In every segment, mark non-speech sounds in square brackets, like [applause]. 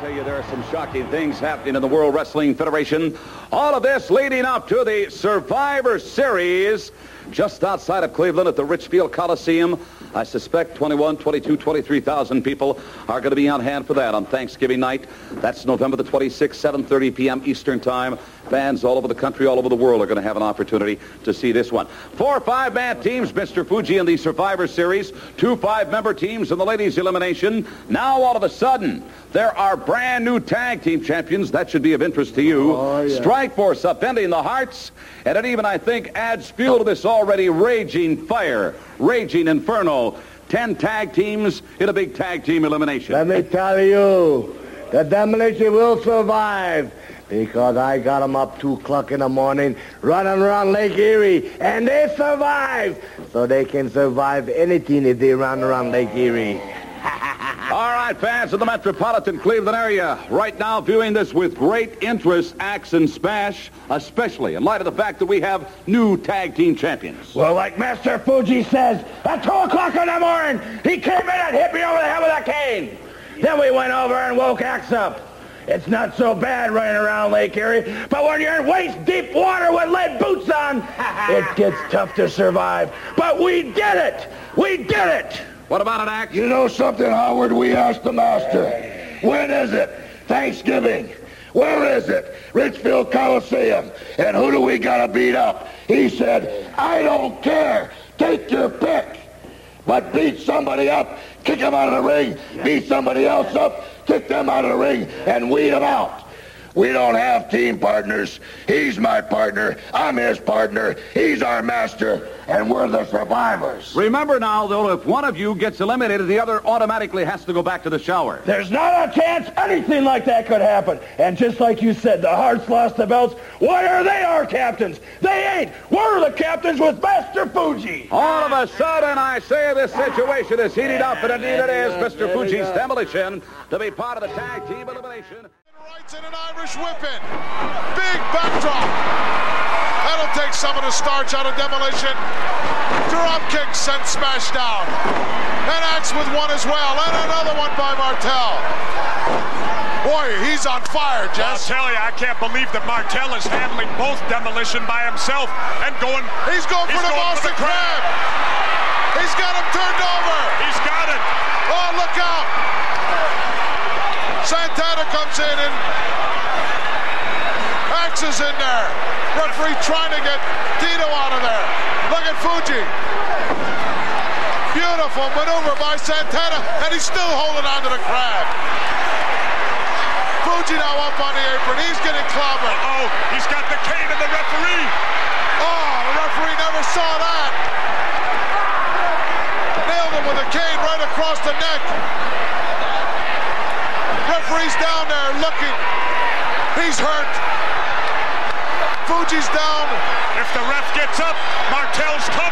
tell you there are some shocking things happening in the World Wrestling Federation. All of this leading up to the Survivor Series just outside of Cleveland at the Richfield Coliseum. I suspect 21, 22, 23,000 people are going to be on hand for that on Thanksgiving night. That's November the 26th, 7.30 p.m. Eastern Time. Fans all over the country, all over the world are going to have an opportunity to see this one. Four five-man teams, Mr. Fuji in the Survivor Series. Two five-member teams in the ladies' elimination. Now, all of a sudden, there are brand new tag team champions. That should be of interest to you. Oh, yeah. Strike Force upending the Harts. And it even, I think, adds fuel to this already raging fire, raging inferno. Ten tag teams in a big tag team elimination. Let me tell you, the demolition will survive because I got 'em up 2 o'clock in the morning running around Lake Erie, and they survive. So they can survive anything if they run around Lake Erie. [laughs] All right, fans of the metropolitan Cleveland area, right now viewing this with great interest, Axe and Smash, especially in light of the fact that we have new tag team champions. Well, like Master Fuji says, at 2 o'clock in the morning, he came in and hit me over the head with a cane. Then we went over and woke Axe up. It's not so bad running around Lake Erie, but when you're in waist-deep water with lead boots on, [laughs] it gets tough to survive. But we did it! We did it! What about an Axe? You know something, Howard? We asked the master. When is it? Thanksgiving. Where is it? Richfield Coliseum. And who do we gotta beat up? He said, I don't care. Take your pick. But beat somebody up, kick them out of the ring, beat somebody else up, kick them out of the ring, and weed them out. We don't have team partners. He's my partner. I'm his partner. He's our master. And we're the survivors. Remember now, though, if one of you gets eliminated, the other automatically has to go back to the shower. There's not a chance anything like that could happen. And just like you said, the Harts lost the belts. Why are they our captains? They ain't. We're the captains with Master Fuji. All of a sudden, I say this situation is heating up, and indeed it is Mr. Fuji's demolition to be part of the tag team elimination. Rights and an Irish whipping. Big backdrop. That'll take some of the starch out of demolition. Drop kick sent smash down. And Axe with one as well. And another one by Martel. Boy, he's on fire, I'll tell you, I can't believe that Martel is handling both demolition by himself and going. He's going for He's the going for Boston the crab. Crab. He's got him turned over. He's got it. Oh, look out. Santana comes in and Axe is in there. Referee trying to get Dino out of there. Look at Fuji. Beautiful maneuver by Santana, and he's still holding on to the crab. Fuji now up on the apron. He's getting clobbered. Oh, he's got the cane of the referee. Oh, the referee never saw that. Nailed him with a cane right across the neck. Referee's down there looking. He's hurt. Fuji's down. If the ref gets up, Martel's covered.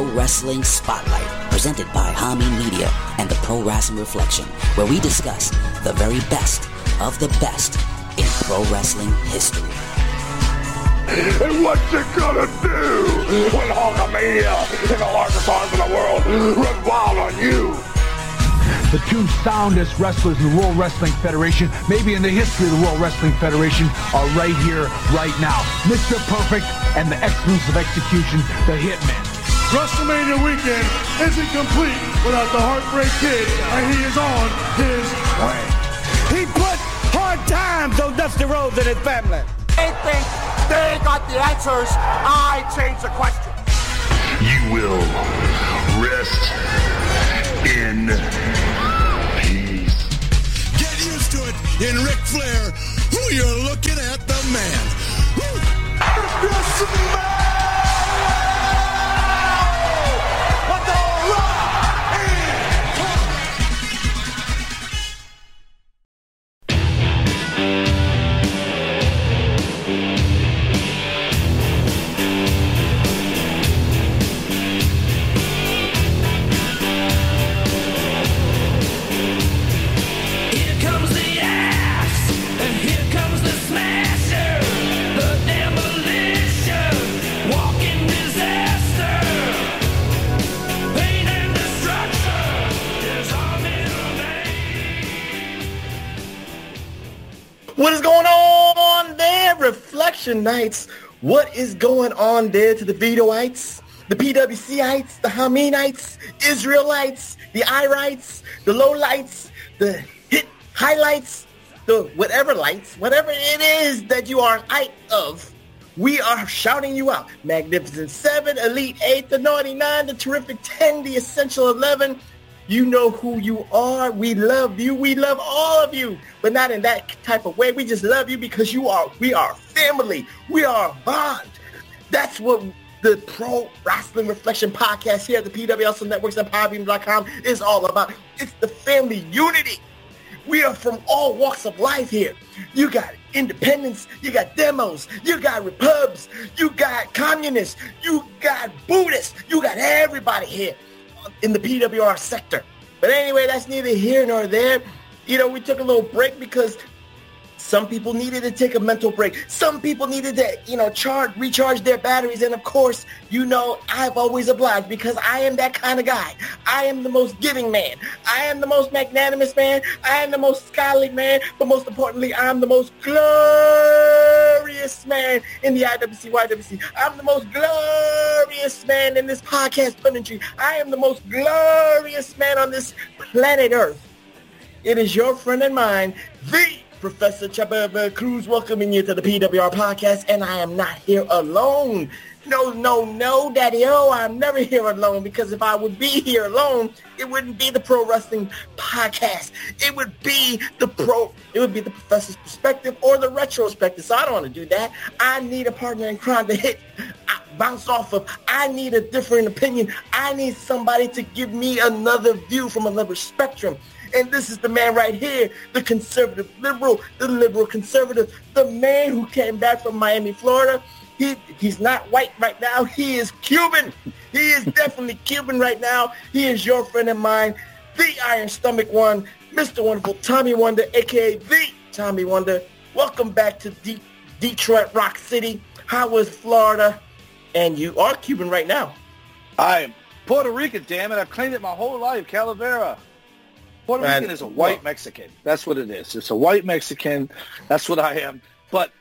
Pro Wrestling Spotlight, presented by Hami Media and the Pro Wrestling Reflection, where we discuss the very best of the best in pro wrestling history. And what's it gonna do when Hulkamania and the largest arms in the world run wild on you? The two soundest wrestlers in the World Wrestling Federation, maybe in the history of the World Wrestling Federation, are right here, right now. Mr. Perfect and the excellence of execution, the Hitman. WrestleMania weekend isn't complete without the Heartbreak Kid, and he is on his way. He put hard times on Dusty Rhodes and his family. They think they got the answers. I change the question. You will rest in peace. Get used to it in Ric Flair, who you're looking at the man. Here Reflection Knights? What is going on there to the Vitoites, the PWCites, the Haminites, Israelites, the Irites, the Lowlights, the hit highlights, the whatever lights, whatever it is that you are ite of? We are shouting you out. Magnificent 7, Elite 8, the Naughty 9, the Terrific 10, the Essential 11. You know who you are. We love you. We love all of you, but not in that type of way. We just love you because you are, we are family. We are a bond. That's what the Pro Wrestling Reflection podcast here at the PWSL Networks and PowerBeam.com is all about. It's the family unity. We are from all walks of life here. You got independents, you got demos, you got repubs, you got communists, you got Buddhists, you got everybody here in the PWR sector. But anyway, that's neither here nor there. You know, we took a little break because some people needed to take a mental break. Some people needed to, you know, charge, recharge their batteries. And of course, you know, I've always obliged because I am that kind of guy. I am the most giving man. I am the most magnanimous man. I am the most scholarly man. But most importantly, I'm the most glorious man in the IWC. I'm the most glorious man in this podcast punditry. I am the most glorious man on this planet Earth. It is your friend and mine, the Professor Chapa Cruz, welcoming you to the PWR podcast, and I am not here alone. No, no, no, Daddy O, I'm never here alone because if I would be here alone, it wouldn't be the Pro Wrestling Podcast. It would be the Pro, it would be the Professor's Perspective or the Retrospective. So I don't want to do that. I need a partner in crime to hit, uh, bounce off of. I need a different opinion. I need somebody to give me another view from another spectrum. And this is the man right here, the conservative liberal, the liberal conservative, the man who came back from Miami, Florida. He, he's not white right now. He is Cuban. He is [laughs] definitely Cuban right now. He is your friend and mine, the Iron Stomach One, Mr. Wonderful Tommy Wonder, a.k.a. the Tommy Wonder. Welcome back to De- Detroit Rock City. How was Florida? And you are Cuban right now. I am Puerto Rican, damn it. I've claimed it my whole life, Calavera. Puerto Rican is a white well- Mexican. That's what it is. It's a white Mexican. That's what I am. But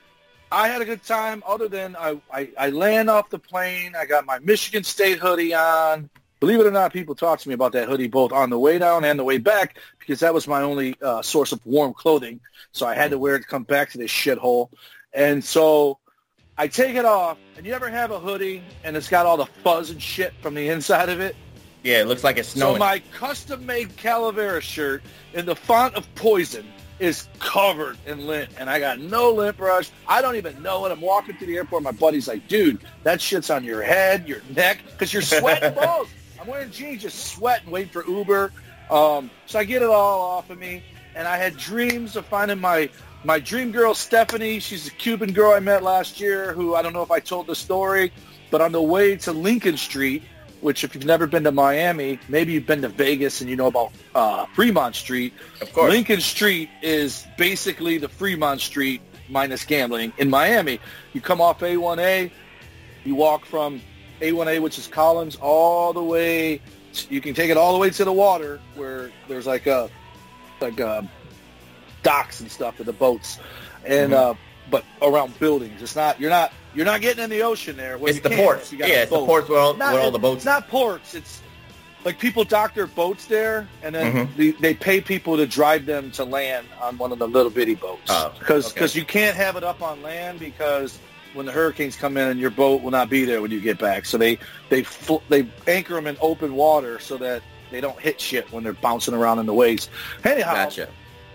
I had a good time other than I, I, I land off the plane. I got my Michigan State hoodie on. Believe it or not, people talk to me about that hoodie both on the way down and the way back because that was my only uh, source of warm clothing. So I had to wear it to come back to this shithole. And so I take it off, and you ever have a hoodie and it's got all the fuzz and shit from the inside of it? Yeah, it looks like it's So my custom-made Calavera shirt in the font of poison is covered in lint, and I got no lint brush. I don't even know it. I'm walking through the airport. My buddy's like, dude, that shit's on your head, your neck, because you're sweating [laughs] balls. I'm wearing jeans, just sweating, waiting for Uber. Um, so I get it all off of me, and I had dreams of finding my my dream girl Stephanie. She's a Cuban girl I met last year, who I don't know if I told the story, but on the way to Lincoln Street, which if you've never been to Miami, maybe you've been to Vegas and you know about uh, Fremont Street. Of course. Lincoln Street is basically the Fremont Street minus gambling in Miami. You come off A1A, you walk from A1A, which is Collins, all the way. You can take it all the way to the water where there's like a like uh docks and stuff for the boats, and Mhm. uh, but around buildings. It's not you're not you're not getting in the ocean there. Where It's the ports. You Yeah, it's the ports where all- Not- where all the boats- It's not ports. It's like people dock their boats there, and then Mhm. they, they pay people to drive them to land on one of the little bitty boats. Oh, Because okay. you can't have it up on land because when the hurricanes come in, your boat will not be there when you get back. So they they fl- they anchor them in open water so that they don't hit shit when they're bouncing around in the waves. Anyhow, Gotcha.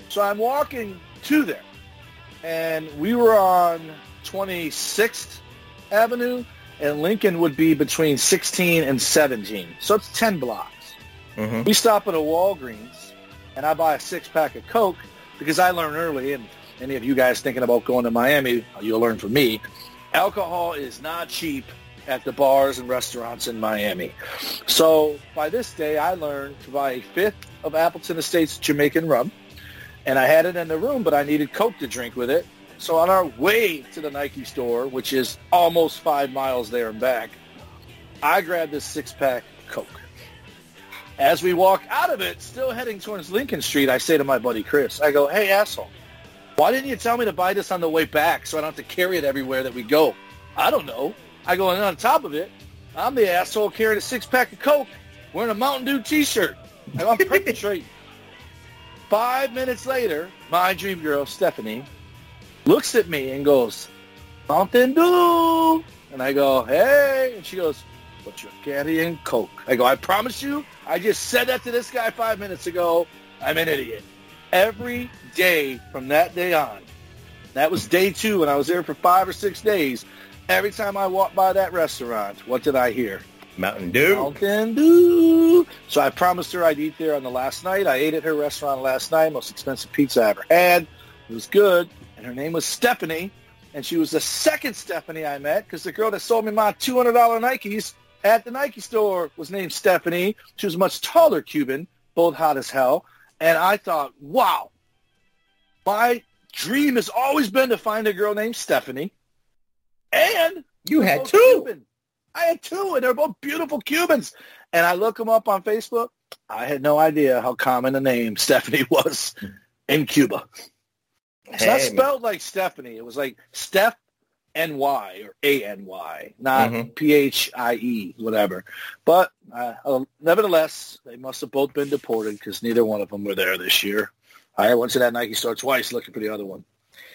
so I'm walking to there, and we were on 26th Avenue, and Lincoln would be between 16 and 17. So it's 10 blocks. Mm-hmm. We stop at a Walgreens, and I buy a six-pack of Coke because I learned early, and any of you guys thinking about going to Miami, you'll learn from me. Alcohol is not cheap at the bars and restaurants in Miami. So by this day, I learned to buy a fifth of Appleton Estates Jamaican rum, and I had it in the room, but I needed Coke to drink with it. So on our way to the Nike store, which is almost five miles there and back, I grabbed this six-pack Coke. As we walk out of it, still heading towards Lincoln Street, I say to my buddy Chris, I go, hey, asshole, why didn't you tell me to buy this on the way back so I don't have to carry it everywhere that we go? I don't know. I go, and on top of it, I'm the asshole carrying a six-pack of Coke wearing a Mountain Dew T-shirt. Go, I'm perpetrating. [laughs] Five minutes later, my dream girl, Stephanie, looks at me and goes, Mountain Dew. And I go, hey. And she goes, but you're carrying Coke. I go, I promise you, I just said that to this guy five minutes ago. I'm an idiot. Every day from that day on, that was day two, and I was there for five or six days. Every time I walked by that restaurant, what did I hear? Mountain Dew. Mountain Dew. So I promised her I'd eat there on the last night. I ate at her restaurant last night, most expensive pizza I ever had. It was good. And her name was Stephanie. And she was the second Stephanie I met because the girl that sold me my $200 Nikes at the Nike store was named Stephanie. She was a much taller Cuban, both hot as hell. And I thought, wow, my dream has always been to find a girl named Stephanie. And You had two. Cuban. I had two, and they're both beautiful Cubans. And I look them up on Facebook. I had no idea how common a name [laughs] Stephanie was in Cuba. It's not Hey, spelled like Stephanie. It was like Steph N-Y or A-N-Y, not Mhm. P-H-I-E, whatever. But uh, uh, nevertheless, they must have both been deported because neither one of them were there this year. I went to that Nike store twice looking for the other one.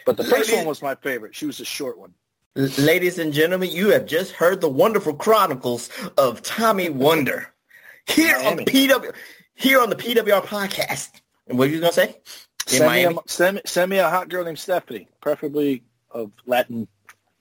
But the first Ladies- one was my favorite. She was the short one. Ladies and gentlemen, you have just heard the wonderful chronicles of Tommy Wonder here on the PW here on the PWR podcast. And what are you gonna say? Send me, a, send, send me a hot girl named Stephanie, preferably of Latin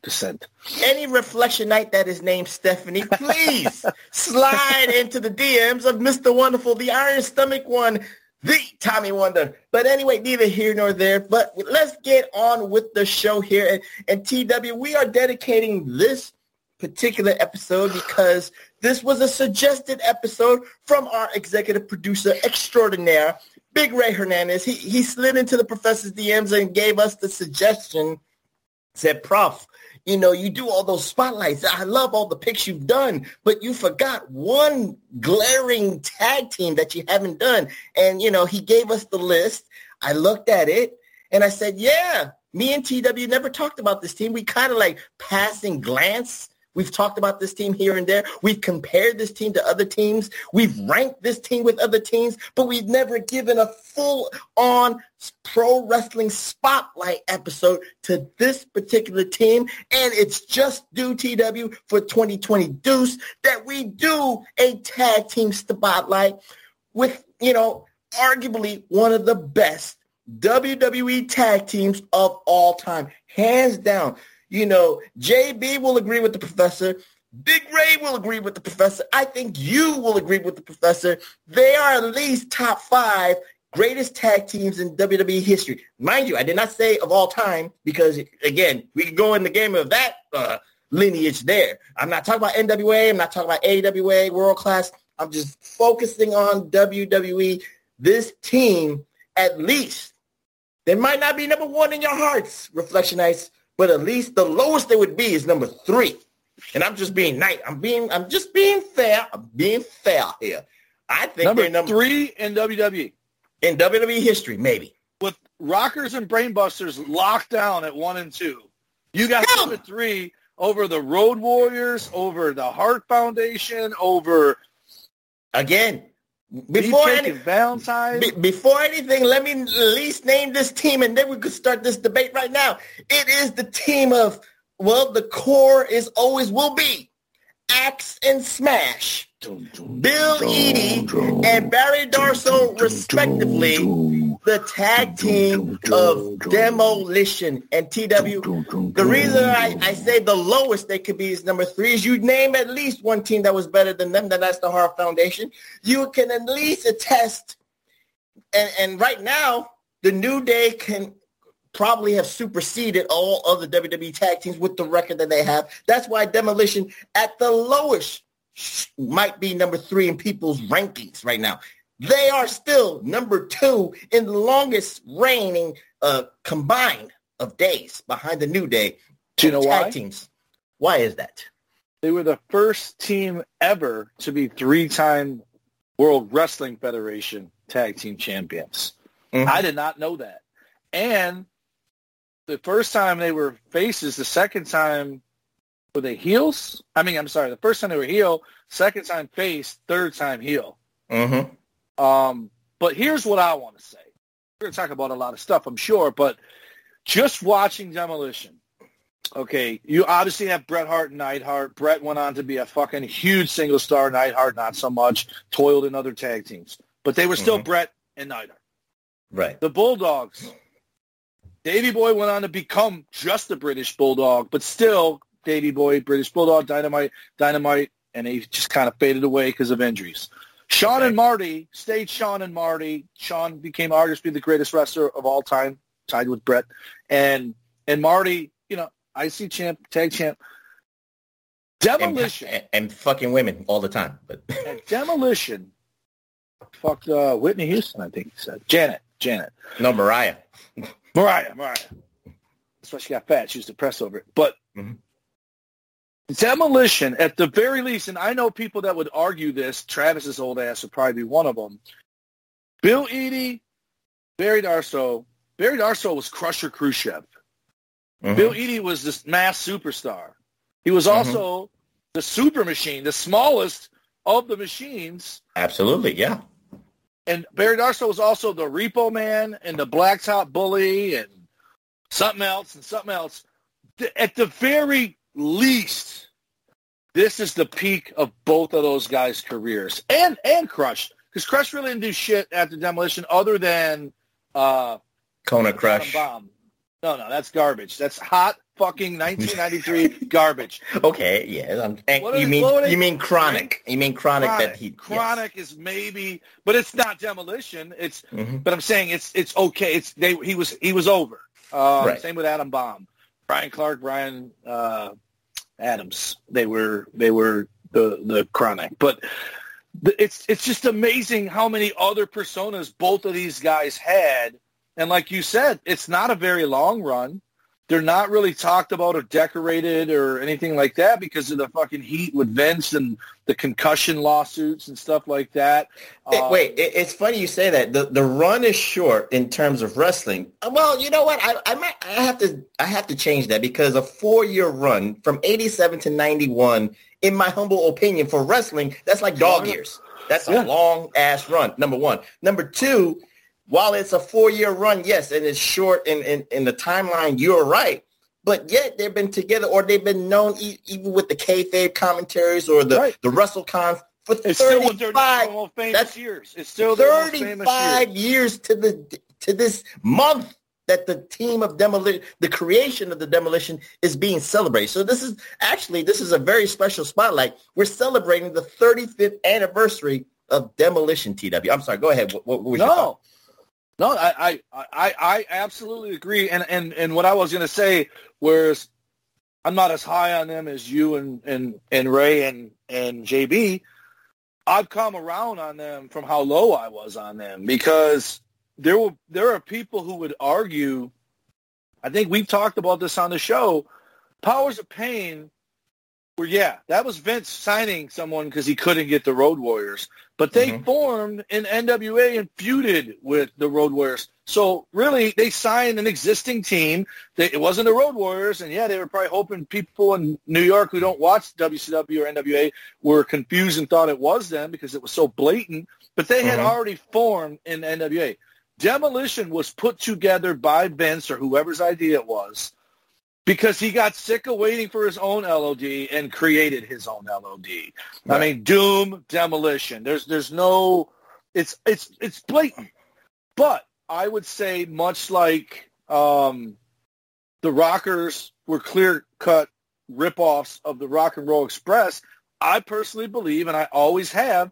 descent. Any reflection night that is named Stephanie, please [laughs] slide into the DMs of Mr. Wonderful, the Iron Stomach one, the Tommy Wonder. But anyway, neither here nor there. But let's get on with the show here. And, and TW, we are dedicating this particular episode because this was a suggested episode from our executive producer extraordinaire, Big Ray Hernandez. He, he slid into the professor's DMs and gave us the suggestion, said, Prof, you know, you do all those spotlights. I love all the picks you've done, but you forgot one glaring tag team that you haven't done. And, you know, he gave us the list. I looked at it and I said, yeah, me and TW never talked about this team. We kind of like passing glance. We've talked about this team here and there. We've compared this team to other teams. We've ranked this team with other teams, but we've never given a full on pro wrestling spotlight episode to this particular team. And it's just due TW for 2020 Deuce that we do a tag team spotlight with, you know, arguably one of the best WWE tag teams of all time. Hands down. You know, JB will agree with the professor. Big Ray will agree with the professor. I think you will agree with the professor. They are at least top five greatest tag teams in WWE history. Mind you, I did not say of all time because, again, we could go in the game of that uh, lineage there. I'm not talking about NWA. I'm not talking about AWA, world class. I'm just focusing on WWE. This team, at least, they might not be number one in your hearts, Reflectionites, but at least the lowest they would be is number three. And I'm just being nice. I'm being, I'm just being fair. I'm being fair here. I think Number they're number three in WWE. in WWE history, maybe. With Rockers and Brainbusters locked down at one and two. You got number three over the Road Warriors, over the Hart Foundation, over Again, before any, Valentine. be- before anything, let me at least name this team, and then we could start this debate right now. It is the team of well, the core is always will be Axe and Smash. Bill Eadie and Barry Darsow, respectively, the tag team of Demolition and TW. The reason I, I say the lowest they could be is number three is you name at least one team that was better than them, then that's the Horror Foundation. You can at least attest, and, and right now, the New Day can probably have superseded all other WWE tag teams with the record that they have. That's why Demolition at the lowest might be number three in people's rankings right now. They are still number two in the longest reigning uh, combined of days behind the New Day. Do you know tag why? teams. Why is that? They were the first team ever to be three-time World Wrestling Federation tag team champions. I did not know that. And the first time they were faces, the second time were they heels? I mean, I'm sorry, the first time they were heel, second time face, third time heel. Mm-hmm. Um, but here's what I want to say. We're going to talk about a lot of stuff, I'm sure, but just watching Demolition, okay, you obviously have Bret Hart and Neidhart. Bret went on to be a fucking huge single star. Neidhart, not so much, toiled in other tag teams. But they were still Mhm. Bret and Neidhart. Right. The Bulldogs, Davy Boy went on to become just a British Bulldog, but still Davy Boy, British Bulldog, Dynamite, Dynamite, and he just kind of faded away because of injuries. Shawn and Marty stayed Shawn and Marty. Shawn became arguably the greatest wrestler of all time, tied with Bret. And and Marty, you know, IC champ, tag champ. Demolition. And, and fucking women all the time. But [laughs] Demolition fucked uh, Whitney Houston, I think he said. Janet. Janet. no, Mariah. Mariah, Mariah. That's why she got fat. She was depressed over it. But demolition, at the very least, and I know people that would argue this. Travis's old ass would probably be one of them. Bill Eadie, Barry Darsow. Barry Darsow was Crusher Khrushchev. Mm-hmm. Bill Eadie was this mass superstar. He was mm-hmm. also the super machine, the smallest of the machines. Absolutely, yeah. And Barry Darsow was also the repo man and the blacktop bully and something else and something else. At the very least, this is the peak of both of those guys' careers. And and Crush. Because Crush really didn't do shit after demolition other than uh Kona Crush. Bomb. No, no, that's garbage. That's hot fucking 1993 [laughs] garbage. Okay, yeah. I'm, you mean you mean Kronik? You mean Kronik, Kronik. that he yes. Kronik is maybe, but it's not demolition. It's, Mhm. but I'm saying it's it's okay. It's they he was he was over. Um, Right. Same with Adam Bomb, Bryan Clark, Brian uh, Adams. They were they were the the Kronik, but it's it's just amazing how many other personas both of these guys had. And like you said, it's not a very long run. They're not really talked about or decorated or anything like that because of the fucking heat with Vince and the concussion lawsuits and stuff like that. Uh, wait, it, it's funny you say that. The the run is short in terms of wrestling. Uh, Well, you know what? I I might I have to I have to change that because a four year run from eighty seven to ninety one, in my humble opinion, for wrestling, that's like dog years. That's a long ass run. Number one. Number two, while it's a four year run, yes, and it's short in, in, in the timeline, you're right. But yet they've been together or they've been known e- even with the kayfabe commentaries or the, Right. the WrestleCons for It's still what their 35 famous that's years. It's still their most famous 35 years. years to the to this month that the team of demolition, the creation of the demolition is being celebrated. So this is actually this is a very special spotlight. We're celebrating the 35th anniversary of demolition. TW. I'm sorry. Go ahead. What, what was your? No, no, I, I, I, I absolutely agree. And, and, and what I was going to say, whereas I'm not as high on them as you and, and, and Ray and, and JB, I've come around on them from how low I was on them because there were, there are people who would argue, I think we've talked about this on the show, Powers of Pain were, yeah, that was Vince signing someone because he couldn't get the Road Warriors. But they formed an NWA and feuded with the Road Warriors. So really, they signed an existing team. They, it wasn't the Road Warriors, and yeah, they were probably hoping people in New York who don't watch WCW or NWA were confused and thought it was them because it was so blatant. But they had Mhm. already formed in NWA. Demolition was put together by Vince or whoever's idea it was because he got sick of waiting for his own LOD and created his own LOD. I mean, Doom, Demolition. There's there's no it's it's it's blatant. But I would say much like um, the Rockers were clear cut ripoffs of the Rock and Roll Express, I personally believe, and I always have,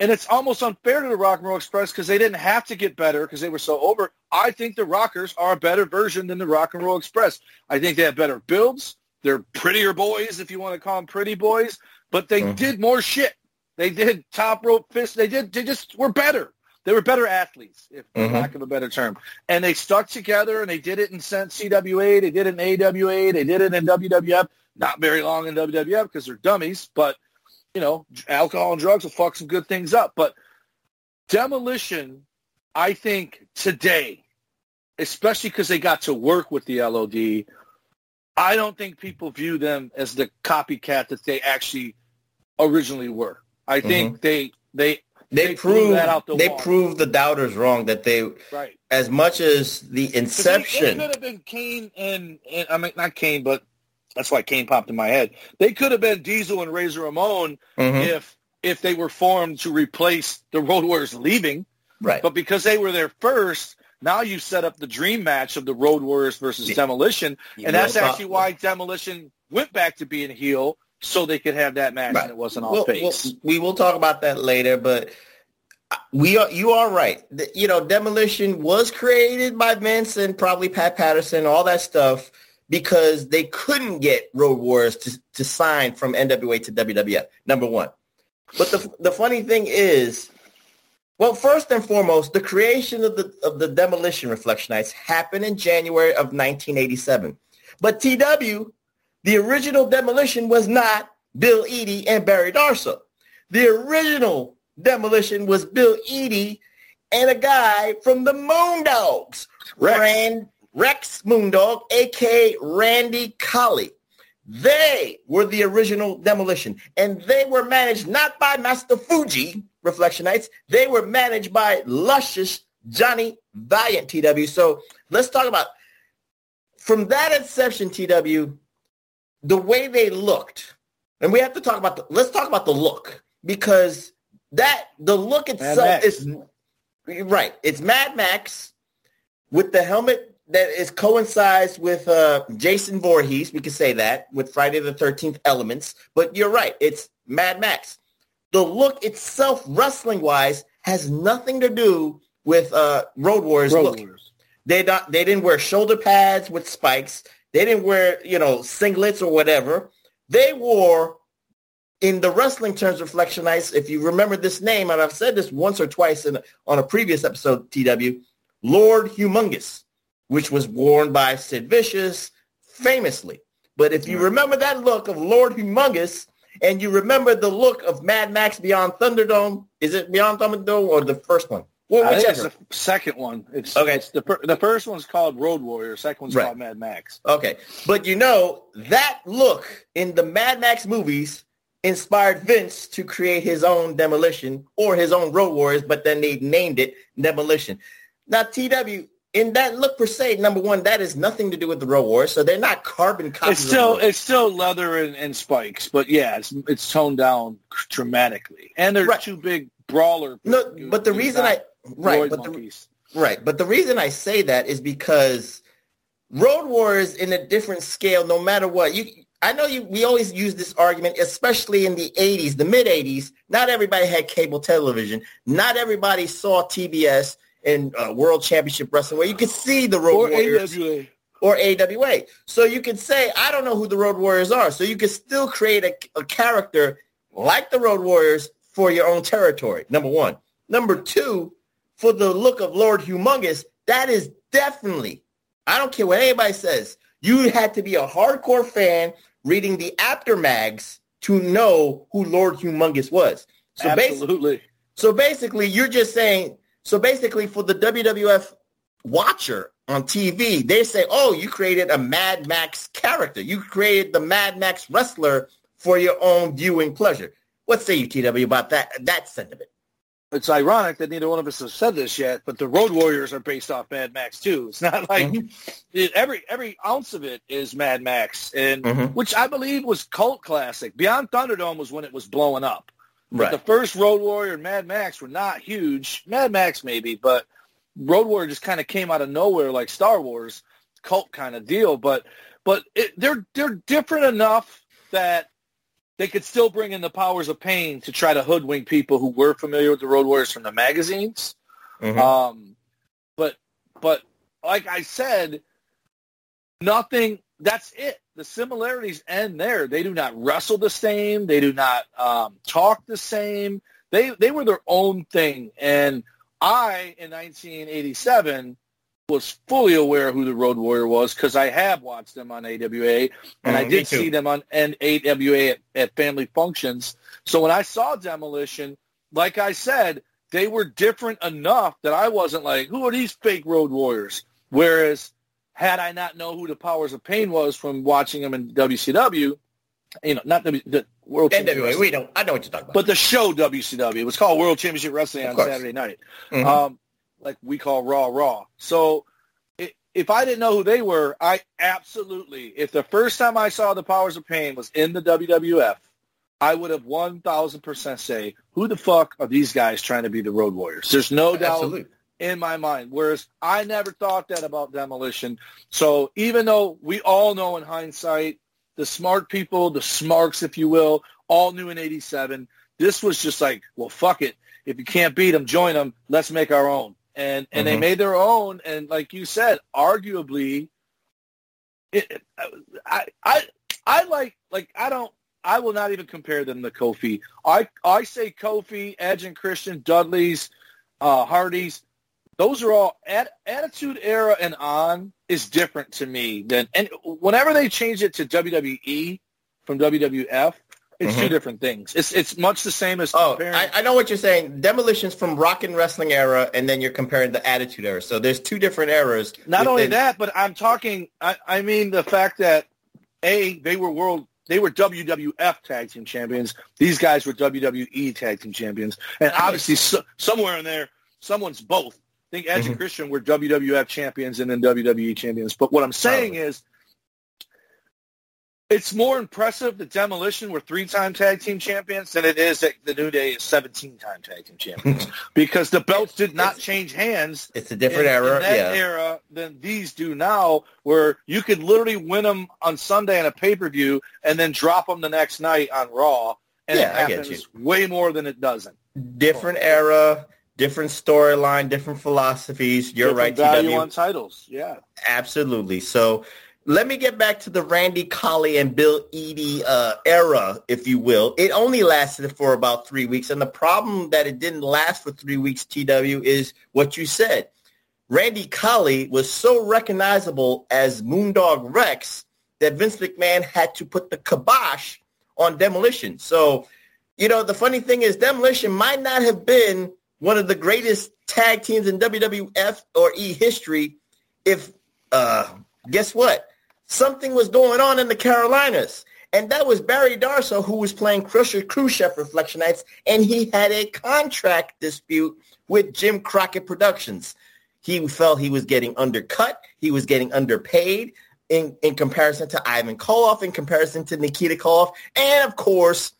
and it's almost unfair to the Rock and Roll Express because they didn't have to get better because they were so over. I think the Rockers are a better version than the Rock and Roll Express. I think they have better builds. They're prettier boys, if you want to call them pretty boys, but they Mhm. did more shit. They did top rope fists. They did. They just were better. They were better athletes, if for Mhm. lack of a better term. And they stuck together, and they did it in CWA. They did it in AWA. They did it in WWF. Not very long in WWF because they're dummies, but you know, alcohol and drugs will fuck some good things up. But demolition, I think today, especially because they got to work with the LOD, I don't think people view them as the copycat that they actually originally were. I mm-hmm. think they they They, they proved proved that out the they water. proved the doubters wrong that they Right. as much as the inception. They, could have been Kane and, and I mean not Kane, but that's why Kane popped in my head. They could have been Diesel and Razor Ramon Mhm. if if they were formed to replace the Road Warriors leaving. Right. But because they were there first, now you set up the dream match of the Road Warriors versus Demolition, Yeah, and that's actually why Demolition went back to being heel so they could have that match and it wasn't all Well, face. well, we will talk about that later, but we are you are right. The- you know, Demolition was created by Vince and probably Pat Patterson, all that stuff, because they couldn't get Road Warriors to, to sign from NWA to WWF. Number one. But the the funny thing is, well, first and foremost, the creation of the of the Demolition Reflectionites happened in January of 1987. But TW, the original Demolition was not Bill Eadie and Barry Darsow. The original Demolition was Bill Eadie and a guy from the Moondogs, Rand, Rex Moondog, aka Randy Colley. They were the original Demolition, and they were managed not by Master Fuji Reflectionites. They were managed by luscious Johnny Valiant TW. So let's talk about from that inception TW, the way they looked, and we have to talk about the, let's talk about the look because that the look itself is right. It's Mad Max with the helmet that is coincides with uh, Jason Voorhees. We could say that with Friday the Thirteenth elements, but you're right. It's Mad Max. The look itself, wrestling wise, has nothing to do with uh, Road Warriors Road look. They not they didn't wear shoulder pads with spikes. They didn't wear you know singlets or whatever. They wore in the wrestling terms reflectionites. If you remember this name, and I've said this once or twice in, on a previous episode, TW, Lord Humongous, which was worn by Sid Vicious famously. But if you remember that look of Lord Humongous, and you remember the look of Mad Max Beyond Thunderdome, is it Beyond Thunderdome or the first one? Well, I think it's the second one. It's Okay. It's the the first one's called Road Warrior. Second one's Right. called Mad Max. Okay. But you know, that look in the Mad Max movies inspired Vince to create his own Demolition or his own Road Warriors, but then they named it Demolition. Now, TW, in that look per se, number one, that has nothing to do with the Road Warriors, so they're not carbon copies. It's still it's still leather and, and spikes, but yeah, it's it's toned down dramatically, and they're two big brawler. No, but the reason I right, but the, right, but the reason I say that is because Road Warriors in a different scale, no matter what. You, I know you. We always use this argument, especially in the '80s, the mid '80s. Not everybody had cable television. Not everybody saw TBS and uh, World Championship Wrestling, where you could see the Road Or Warriors AWA. or AWA. So you could say, I don't know who the Road Warriors are. So you could still create a, a character like the Road Warriors for your own territory, number one. Number two, for the look of Lord Humongous, that is definitely, I don't care what anybody says, you had to be a hardcore fan reading the Apter mags to know who Lord Humongous was. So basi- Absolutely. so basically, you're just saying, so basically for the WWF watcher on TV, they say, oh, you created a Mad Max character. You created the Mad Max wrestler for your own viewing pleasure. What say you, TW, about that, that sentiment? it's ironic that neither one of us has said this yet, but the Road Warriors are based off Mad Max too. It's not [laughs] like it, every every ounce of it is Mad Max, and Mhm. which I believe was cult classic. Beyond Thunderdome was when it was blowing up. But Right. the first Road Warrior and Mad Max were not huge. Mad Max maybe, but Road Warrior just kind of came out of nowhere like Star Wars cult kind of deal. But but it, they're they're different enough that they could still bring in the powers of pain to try to hoodwink people who were familiar with the Road Warriors from the magazines. Mhm. Um, but but like I said, nothing. That's it. The similarities end there. They do not wrestle the same. They do not um, talk the same. They they were their own thing. And I in 1987 was fully aware who the Road Warrior was because I have watched them on AWA and I Mhm, me did see them on and AWA at, at family functions. So when I saw Demolition, like I said, they were different enough that I wasn't like, who are these fake Road Warriors? Whereas had I not know who the Powers of Pain was from watching them in WCW, you know, not w, the World Championship NWA, we Wrestling, don't. I know what you're talking about. but the show WCW. It was called World Championship Wrestling on. Saturday night. Mhm. Um, like we call Raw Raw. So if I didn't know who they were, I absolutely, if the first time I saw the Powers of Pain was in the WWF, I would have 1,000% say, who the fuck are these guys trying to be the Road Warriors? There's no doubt Absolutely. In my mind. Whereas I never thought that about Demolition. So even though we all know in hindsight, the smart people, the smarks, if you will, all knew in 87, this was just like, well, fuck it. If you can't beat them, join them. Let's make our own. And and they Mhm. made their own. And like you said, arguably, it, I I I like like I don't I will not even compare them to Kofi. I I say Kofi, Edge and Christian, Dudley's, uh, Hardy's. Those are all at, Attitude Era and on is different to me than and whenever they change it to WWE from WWF, it's two Mhm. different things. It's it's much the same as Oh, comparing. I, I know what you're saying. Demolition's from rock and wrestling era, and then you're comparing the Attitude era. So there's two different eras. Not only that, but I'm talking. I, I mean the fact that a they were world. They were WWF Tag Team Champions. These guys were WWE Tag Team Champions, and obviously so, somewhere in there, someone's both. I think Edge and Mhm. Christian were WWF champions and then WWE champions. But what I'm saying is, it's more impressive that Demolition were three-time tag team champions than it is that the New Day is 17-time tag team champions [laughs] because the belts did not change hands It's a different in, era. in that yeah. era than these do now, where you could literally win them on Sunday on a pay-per-view and then drop them the next night on Raw, and Yeah, it I get happens way more than it doesn't. different era, different storyline, different philosophies. You're Different right, value TW. on titles. Yeah. Absolutely. So let me get back to the Randy Colley and Bill Eadie uh, era, if you will. It only lasted for about three weeks. And the problem that it didn't last for three weeks, TW, is what you said. Randy Colley was so recognizable as Moondog Rex that Vince McMahon had to put the kibosh on Demolition. So, you know, the funny thing is Demolition might not have been one of the greatest tag teams in WWF or E history if, uh, guess what? Something was going on in the Carolinas. And that was Barry Darsow, who was playing Crusher Khrushchev nights, and he had a contract dispute with Jim Crockett Productions. He felt he was getting undercut. He was getting underpaid in, in comparison to Ivan Koloff, in comparison to Nikita Koloff. And of course,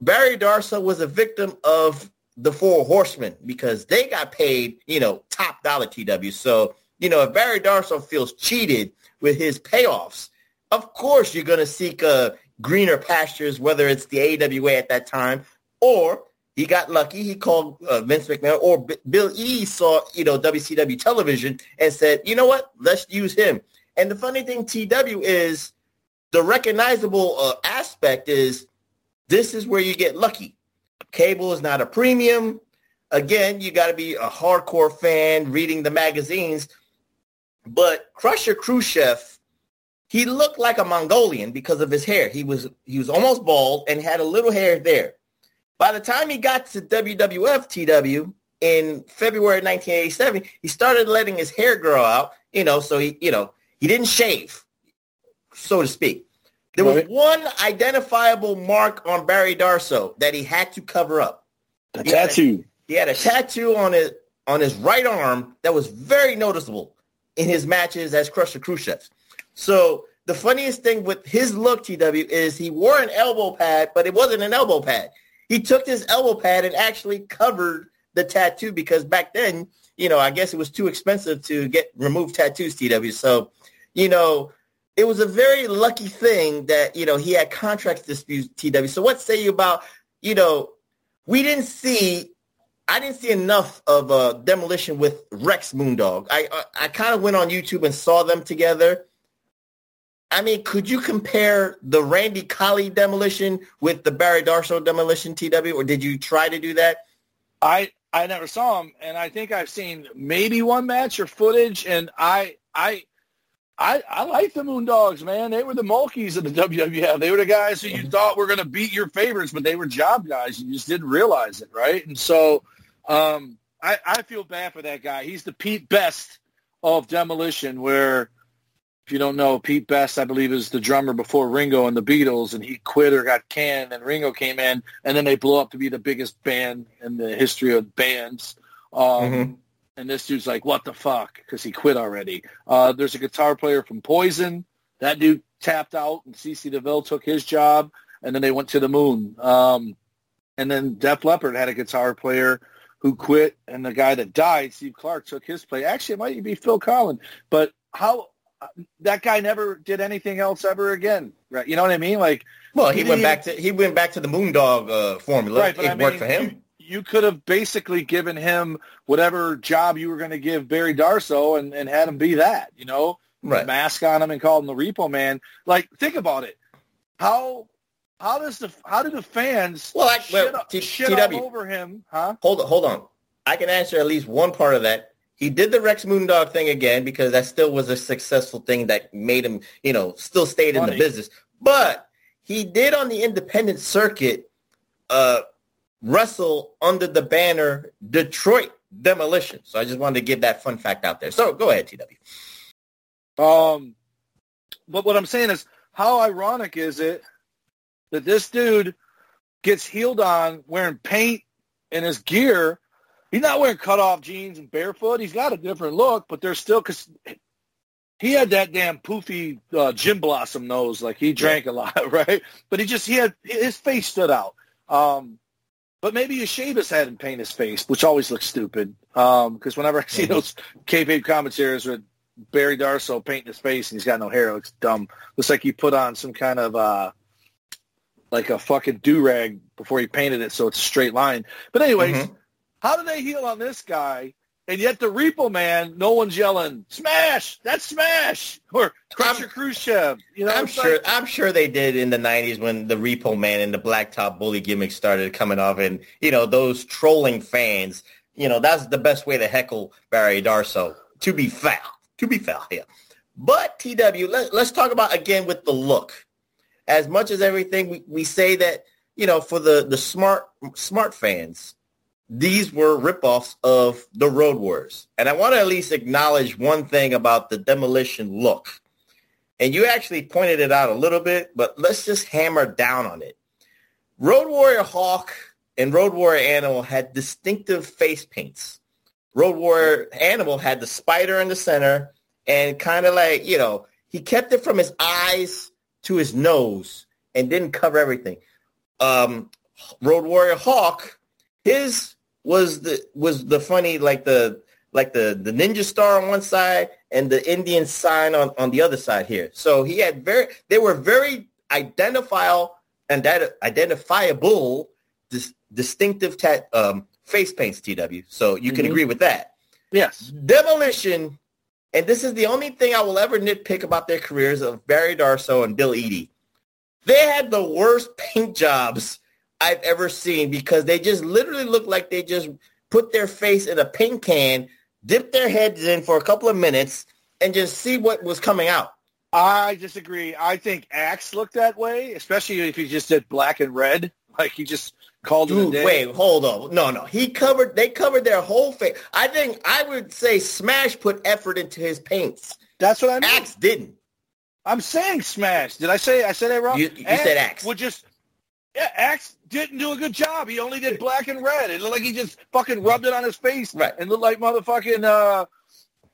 Barry Darsow was a victim of the Four Horsemen because they got paid, you know, top dollar TW. So, you know, if Barry Darsow feels cheated with his payoffs, of course you're going to seek uh, greener pastures, whether it's the AWA at that time or he got lucky. He called uh, Vince McMahon or B- Bill E saw, you know, WCW television and said, you know what, let's use him. And the funny thing, TW, is the recognizable uh, aspect is this is where you get lucky. Cable is not a premium. Again, you got to be a hardcore fan reading the magazines. But Crusher Khrushchev, he looked like a Mongolian because of his hair. He was he was almost bald and had a little hair there. By the time he got to WWF TW in February 1987, he started letting his hair grow out. You know, so he you know he didn't shave, so to speak. There was Right. one identifiable mark on Barry Darsow that he had to cover up. The He had- tattoo. he had a tattoo on his on his right arm that was very noticeable in his matches as Crusher Khrushchev. So the funniest thing with his look, TW, is he wore an elbow pad, but it wasn't an elbow pad. He took his elbow pad and actually covered the tattoo because back then, you know, I guess it was too expensive to get remove tattoos, TW. So, you know, it was a very lucky thing that, you know, he had contract disputes, TW. So what say you about, you know, we didn't see I didn't see enough of uh, Demolition with Rex Moondog. I I, I kind of went on YouTube and saw them together. I mean, could you compare the Randy Colley Demolition with the Barry Darsow Demolition TW, or did you try to do that? I I never saw him, and I think I've seen maybe one match or footage, and I I I I like the Moondogs, man. They were the Mulkeys of the WWF. They were the guys who you thought were going to beat your favorites, but they were job guys. You just didn't realize it, right? And so um, I, I feel bad for that guy. He's the Pete Best of Demolition, where if you don't know, Pete Best, I believe, is the drummer before Ringo and the Beatles, and he quit or got canned, and Ringo came in, and then they blew up to be the biggest band in the history of bands. Um, Mm-hmm. And this dude's like, what the fuck? Because he quit already. Uh, there's a guitar player from Poison. That dude tapped out, and CC DeVille took his job, and then they went to the moon. Um, and then Def Leppard had a guitar player who quit, and the guy that died, Steve Clark, took his place. Actually, it might even be Phil Collen. But how that guy never did anything else ever again, right? You know what I mean? Like, Well, he, went back to he went back to the Moondog uh, formula. Right, it I worked mean, for him. You, could have basically given him whatever job you were going to give Barry Darsow and, and had him be that, you know, Right. mask on him and call him the Repo Man. Like, think about it. How how does the how do the fans Well, I- shit, well, T- shit TW. all over him? Huh? Hold on, hold on. I can answer at least one part of that. He did the Rex Moondog thing again because that still was a successful thing that made him, you know, still stayed in the business. But he did on the independent circuit uh, wrestle under the banner Detroit Demolition. So I just wanted to give that fun fact out there. So go ahead, TW. Um, but what I'm saying is, how ironic is it that this dude gets healed on wearing paint in his gear? He's not wearing cutoff jeans and barefoot. He's got a different look, but there's still because he had that damn poofy uh, gin blossom nose, like he drank a lot, [laughs] right? But he just he had his face stood out. Um, but maybe you shave his head and paint his face, which always looks stupid. Because whenever I see those kayfabe commentators with Barry Darsow painting his face and he's got no hair, it looks dumb. Looks like he put on some kind of uh, like a fucking do rag before he painted it, so it's a straight line. But anyways, Mhm. how do they heal on this guy? And yet the Repo Man, no one's yelling, "Smash! That's Smash!" or "Krusher Khruschev." You know, I'm sure. like- I'm sure they did in the '90s when the Repo Man and the Blacktop Bully gimmick started coming off, and you know those trolling fans. You know that's the best way to heckle Barry Darsow. To be foul. To be foul. Yeah. But TW, let, let's talk about again with the look. As much as everything, we, we say that you know for the the smart smart fans, these were ripoffs of the Road Warriors. And I want to at least acknowledge one thing about the demolition look. And you actually pointed it out a little bit, but let's just hammer down on it. Road Warrior Hawk and Road Warrior Animal had distinctive face paints. Road Warrior Animal had the spider in the center and kind of like, you know, he kept it from his eyes to his nose and didn't cover everything. Um, Road Warrior Hawk, his was the was the funny like the like the the ninja star on one side and the Indian sign on on the other side here. So he had very they were very identifiable and that identifiable dis, distinctive tat, um, face paints TW. So you can Mhm. agree with that. yes, Demolition, and this is the only thing I will ever nitpick about their careers of Barry Darsow and Bill Eadie. They had the worst paint jobs I've ever seen because they just literally look like they just put their face in a paint can, dip their heads in for a couple of minutes, and just see what was coming out. I disagree. I think Axe looked that way, especially if he just did black and red, like he just called it Dude, day. wait, hold on. No, no. He covered they covered their whole face. I think I would say Smash put effort into his paints. That's what I mean. Axe didn't. I'm saying Smash. Did I say I said that wrong? You- you said Axe. Would just Yeah, Axe didn't do a good job. He only did black and red. It looked like he just fucking rubbed it on his face Right. and looked like motherfucking uh,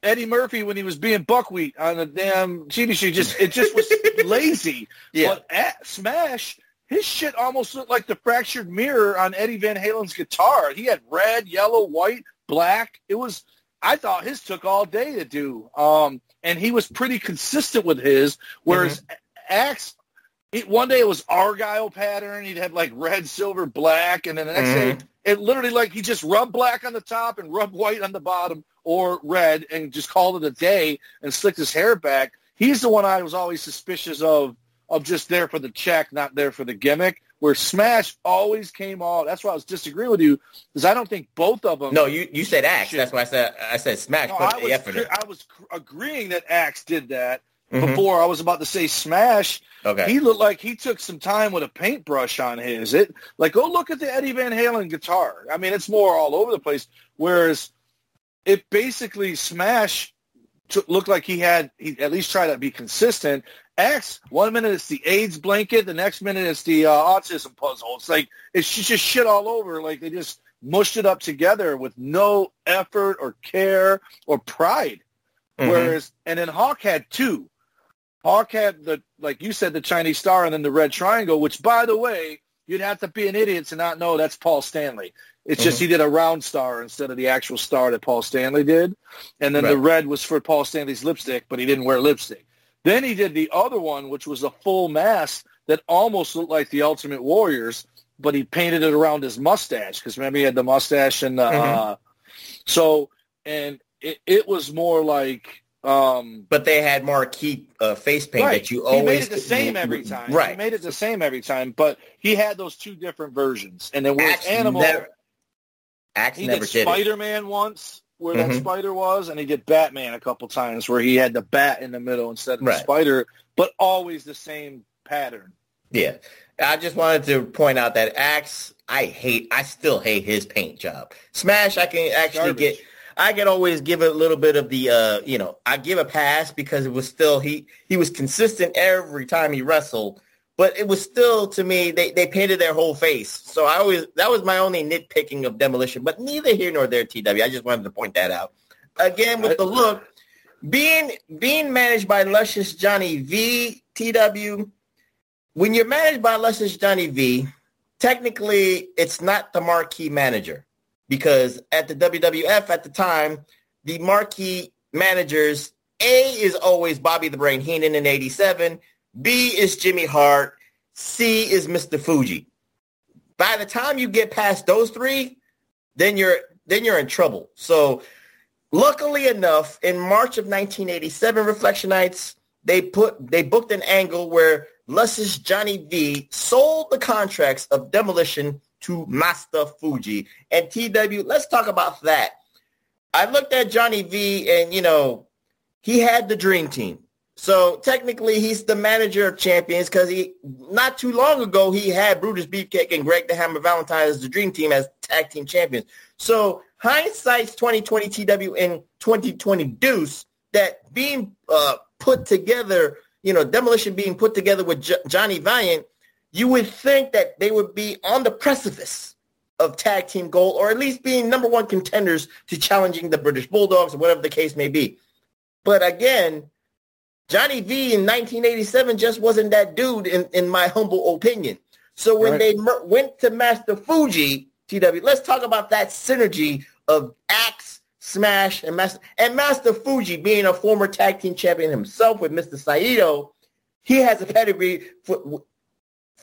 Eddie Murphy when he was being buckwheat on the damn TV show. Just it just was [laughs] lazy. Yeah. But at Smash, his shit almost looked like the fractured mirror on Eddie Van Halen's guitar. He had red, yellow, white, black. It was. I thought his took all day to do, um, and he was pretty consistent with his. Whereas Axe, it, one day it was Argyle pattern. He'd have like red, silver, black, and then the next Mhm. day it literally like he just rubbed black on the top and rubbed white on the bottom or red and just called it a day and slicked his hair back. He's the one I was always suspicious of of just there for the check, not there for the gimmick. Where Smash always came off. That's why I was disagreeing with you because I don't think both of them. No, you you said Axe. That's why I said I said Smash. No, put I the was, effort. I was agreeing that Axe did that Mhm. before I was about to say Smash. Okay. He looked like he took some time with a paintbrush on his. It like go look at the Eddie Van Halen guitar. I mean, it's more all over the place. Whereas it basically Smash looked like he had he at least tried to be consistent. Axe one minute it's the AIDS blanket, the next minute it's the uh, autism puzzle. It's like it's just shit all over. Like they just mushed it up together with no effort or care or pride. Mhm. Whereas, and then Hawk had two. Hawk had the, like you said, the Chinese star and then the red triangle, which, by the way, you'd have to be an idiot to not know that's Paul Stanley. It's just Mhm. he did a round star instead of the actual star that Paul Stanley did. And then the red was for Paul Stanley's lipstick, but he didn't wear lipstick. Then he did the other one, which was a full mask that almost looked like the Ultimate Warriors, but he painted it around his mustache because remember he had the mustache and the, Mhm. uh, so and it, it was more like um, But they had marquee uh, face paint right. that you he always made it the same every time. Right, He made it the same every time, but he had those two different versions. And then with Axe Animal, never, Axe he never did did. Spider-Man once where that Mhm. spider was, and he did Batman a couple times where he had the bat in the middle instead of the spider, but always the same pattern. Yeah. I just wanted to point out that Axe, I hate, I still hate his paint job. Smash, I can actually Garbage. get, I can always give a little bit of the, uh, you know, I give a pass because it was still, he, he was consistent every time he wrestled, but it was still, to me, they, they painted their whole face. So I always, that was my only nitpicking of Demolition, but neither here nor there, TW. I just wanted to point that out. Again, with the look, being, being managed by Luscious Johnny V, TW, when you're managed by Luscious Johnny V, technically it's not the marquee manager because at the WWF at the time, the marquee managers, A is always Bobby the Brain Heenan in 87, B is Jimmy Hart, C is Mr. Fuji. By the time you get past those three, then you're then you're in trouble. So luckily enough, in March of 1987, Reflection Nights, they put they booked an angle where Luscious Johnny V sold the contracts of Demolition to Master Fuji. And TW, let's talk about that. I looked at Johnny V and, you know, he had the dream team. So technically he's the manager of champions because he, not too long ago, he had Brutus Beefcake and Greg the Hammer Valentine as the dream team as tag team champions. So hindsight's 2020 TW and 2020 Deuce that being uh, put together, you know, Demolition being put together with J- Johnny Valiant, you would think that they would be on the precipice of tag team gold or at least being number one contenders to challenging the British Bulldogs or whatever the case may be. But again, Johnny V in 1987 just wasn't that dude in, in my humble opinion. So when Right. they mer- went to Master Fuji, TW, let's talk about that synergy of Axe, Smash, and Master and Master Fuji being a former tag team champion himself with Mr. Saito. He has a pedigree for,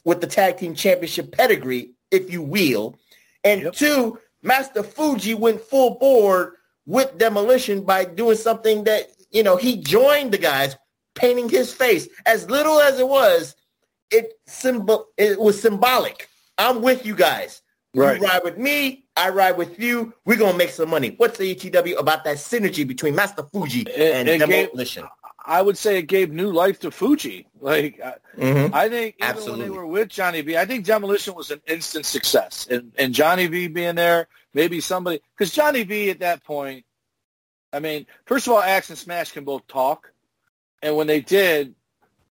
with the tag team championship pedigree, if you will. And two, Master Fuji went full board with Demolition by doing something that, you know, he joined the guys, painting his face. As little as it was, it symbol it was symbolic. I'm with you guys. Right. You ride with me, I ride with you. We're gonna make some money. What's the ETW about that synergy between Master Fuji and it gave- Demolition? I would say it gave new life to Fuji. Like I, Mhm. I think even Absolutely. when they were with Johnny V, I think Demolition was an instant success, and and Johnny V being there, maybe somebody because Johnny V at that point, I mean, first of all, Axe and Smash can both talk, and when they did,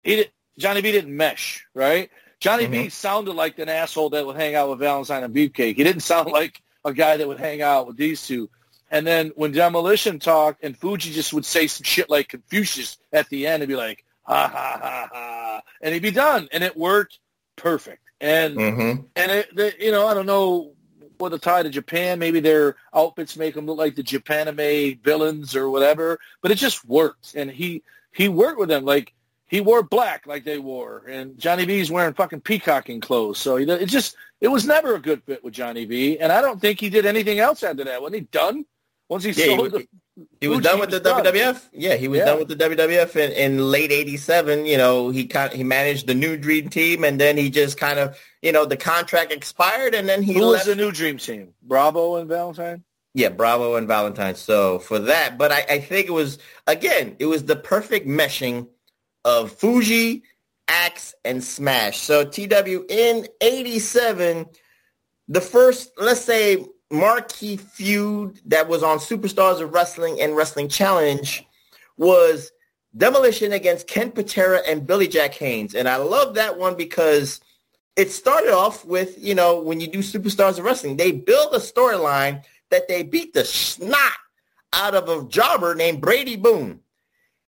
he Johnny V didn't mesh, right? Johnny Mm-hmm. V sounded like an asshole that would hang out with Valentine and Beefcake. He didn't [laughs] sound like a guy that would hang out with these two. And then when Demolition talked and Fuji just would say some shit like Confucius at the end and be like, ha ha ha ha, and he'd be done. And it worked perfect. And Mm-hmm. and it, the, you know, I don't know what the tie to Japan. Maybe their outfits make them look like the Japanime villains or whatever. But it just worked, and he he worked with them like he wore black like they wore, and Johnny V's wearing fucking peacocking clothes. So he, it just it was never a good fit with Johnny V, and I don't think he did anything else after that. Wasn't he done? Once he Yeah, he sold was- the He was done with the done. WWF. Yeah, he was Yeah. done with the WWF in, in late '87. You know, he kind he managed the New Dream Team, and then he just kind of, you know, the contract expired, and then he Who was left. the new Dream Team? Bravo and Valentine. Yeah, Bravo and Valentine. So for that, but I, I think it was again, it was the perfect meshing of Fuji, Axe, and Smash. So TW in '87, the first, let's say, marquee feud that was on Superstars of Wrestling and Wrestling Challenge was Demolition against Ken Patera and Billy Jack Haynes. And I love that one because it started off with, you know, when you do Superstars of Wrestling, they build a storyline that they beat the snot out of a jobber named Brady Boone.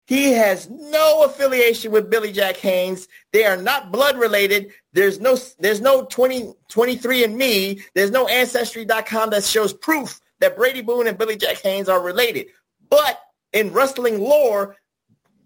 He has no affiliation with Billy Jack Haynes. They are not blood related. There's no there's no 20, 23 and me. There's no ancestry.com that shows proof that Brady Boone and Billy Jack Haynes are related. But in wrestling lore,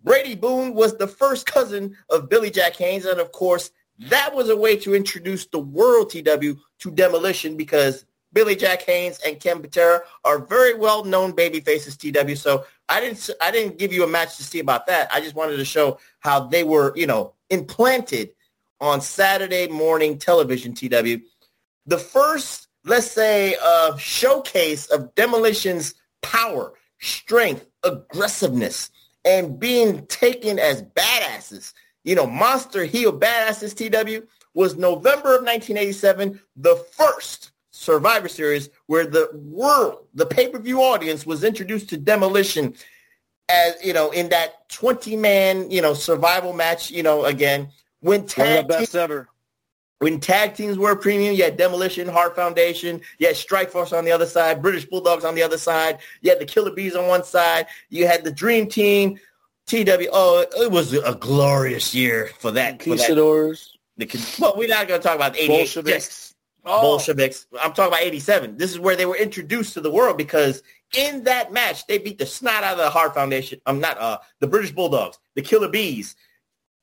Brady Boone was the first cousin of Billy Jack Haynes. And of course, that was a way to introduce the world TW to demolition because Billy Jack Haynes and Ken Patera are very well known baby faces TW. So I didn't I didn't give you a match to see about that. I just wanted to show how they were, you know, implanted on Saturday morning television TW. The first, let's say, uh, showcase of demolition's power, strength, aggressiveness, and being taken as badasses, you know, monster heel badasses TW was November of 1987, the first Survivor Series where the world, the pay-per-view audience was introduced to Demolition as, you know, in that 20-man, you know, survival match, you know, again, when One tag the best ever. when tag teams were premium, you had Demolition, Hart Foundation, you had Strike Force on the other side, British Bulldogs on the other side, you had the Killer Bees on one side, you had the Dream Team, TW. Oh, it was a glorious year for that. for that. Conquistadors. The, well, we're not going to talk about 88. Bolsheviks. Just Oh. Bolsheviks. I'm talking about 87. This is where they were introduced to the world because in that match, they beat the snot out of the Hart Foundation. I'm not, uh, the British Bulldogs, the Killer Bees,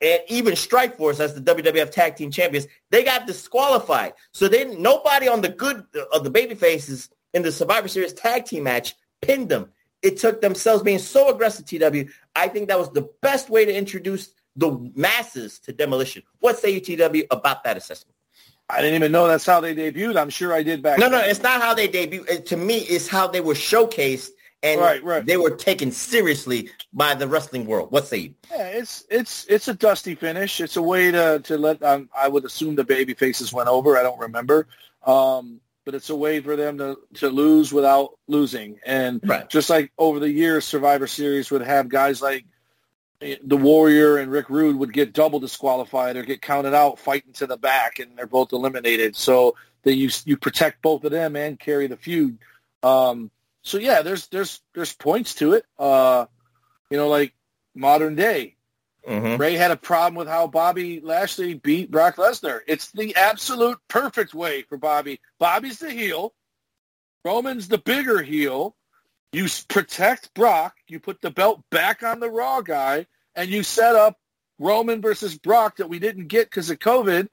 and even Strike Force as the WWF Tag Team Champions. They got disqualified. So then nobody on the good of the baby faces in the Survivor Series tag team match pinned them. It took themselves being so aggressive, TW. I think that was the best way to introduce the masses to demolition. What say you, TW, about that assessment? I didn't even know that's how they debuted. I'm sure I did back. No, then. no, it's not how they debuted. It, to me, it's how they were showcased and Right, right. they were taken seriously by the wrestling world. What say you? Yeah, it's it's it's a dusty finish. It's a way to to let um, I would assume the baby faces went over. I don't remember, um, but it's a way for them to to lose without losing. And Right. just like over the years, Survivor Series would have guys like the Warrior and Rick Rude would get double disqualified or get counted out fighting to the back, and they're both eliminated. So that you you protect both of them and carry the feud. Um, so yeah, there's there's there's points to it. Uh, you know, like modern day. Mm-hmm. Ray had a problem with how Bobby Lashley beat Brock Lesnar. It's the absolute perfect way for Bobby. Bobby's the heel. Roman's the bigger heel. You protect Brock. You put the belt back on the Raw guy, and you set up Roman versus Brock that we didn't get because of COVID,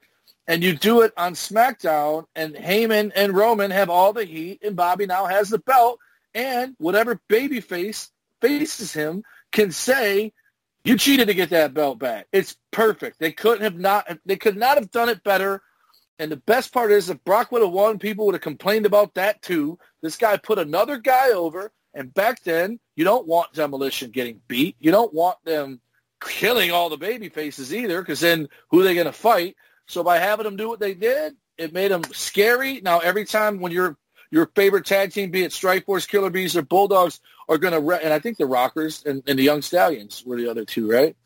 and you do it on SmackDown. And Heyman and Roman have all the heat, and Bobby now has the belt. And whatever babyface faces him can say, "You cheated to get that belt back." It's perfect. They couldn't have not. They could not have done it better. And the best part is, if Brock would have won, people would have complained about that too. This guy put another guy over, and back then, you don't want Demolition getting beat. You don't want them killing all the baby faces either, because then who are they going to fight? So by having them do what they did, it made them scary. Now every time when your your favorite tag team, be it Strike Force, Killer Bees, or Bulldogs, are going to, re- and I think the Rockers and, and the Young Stallions were the other two, right?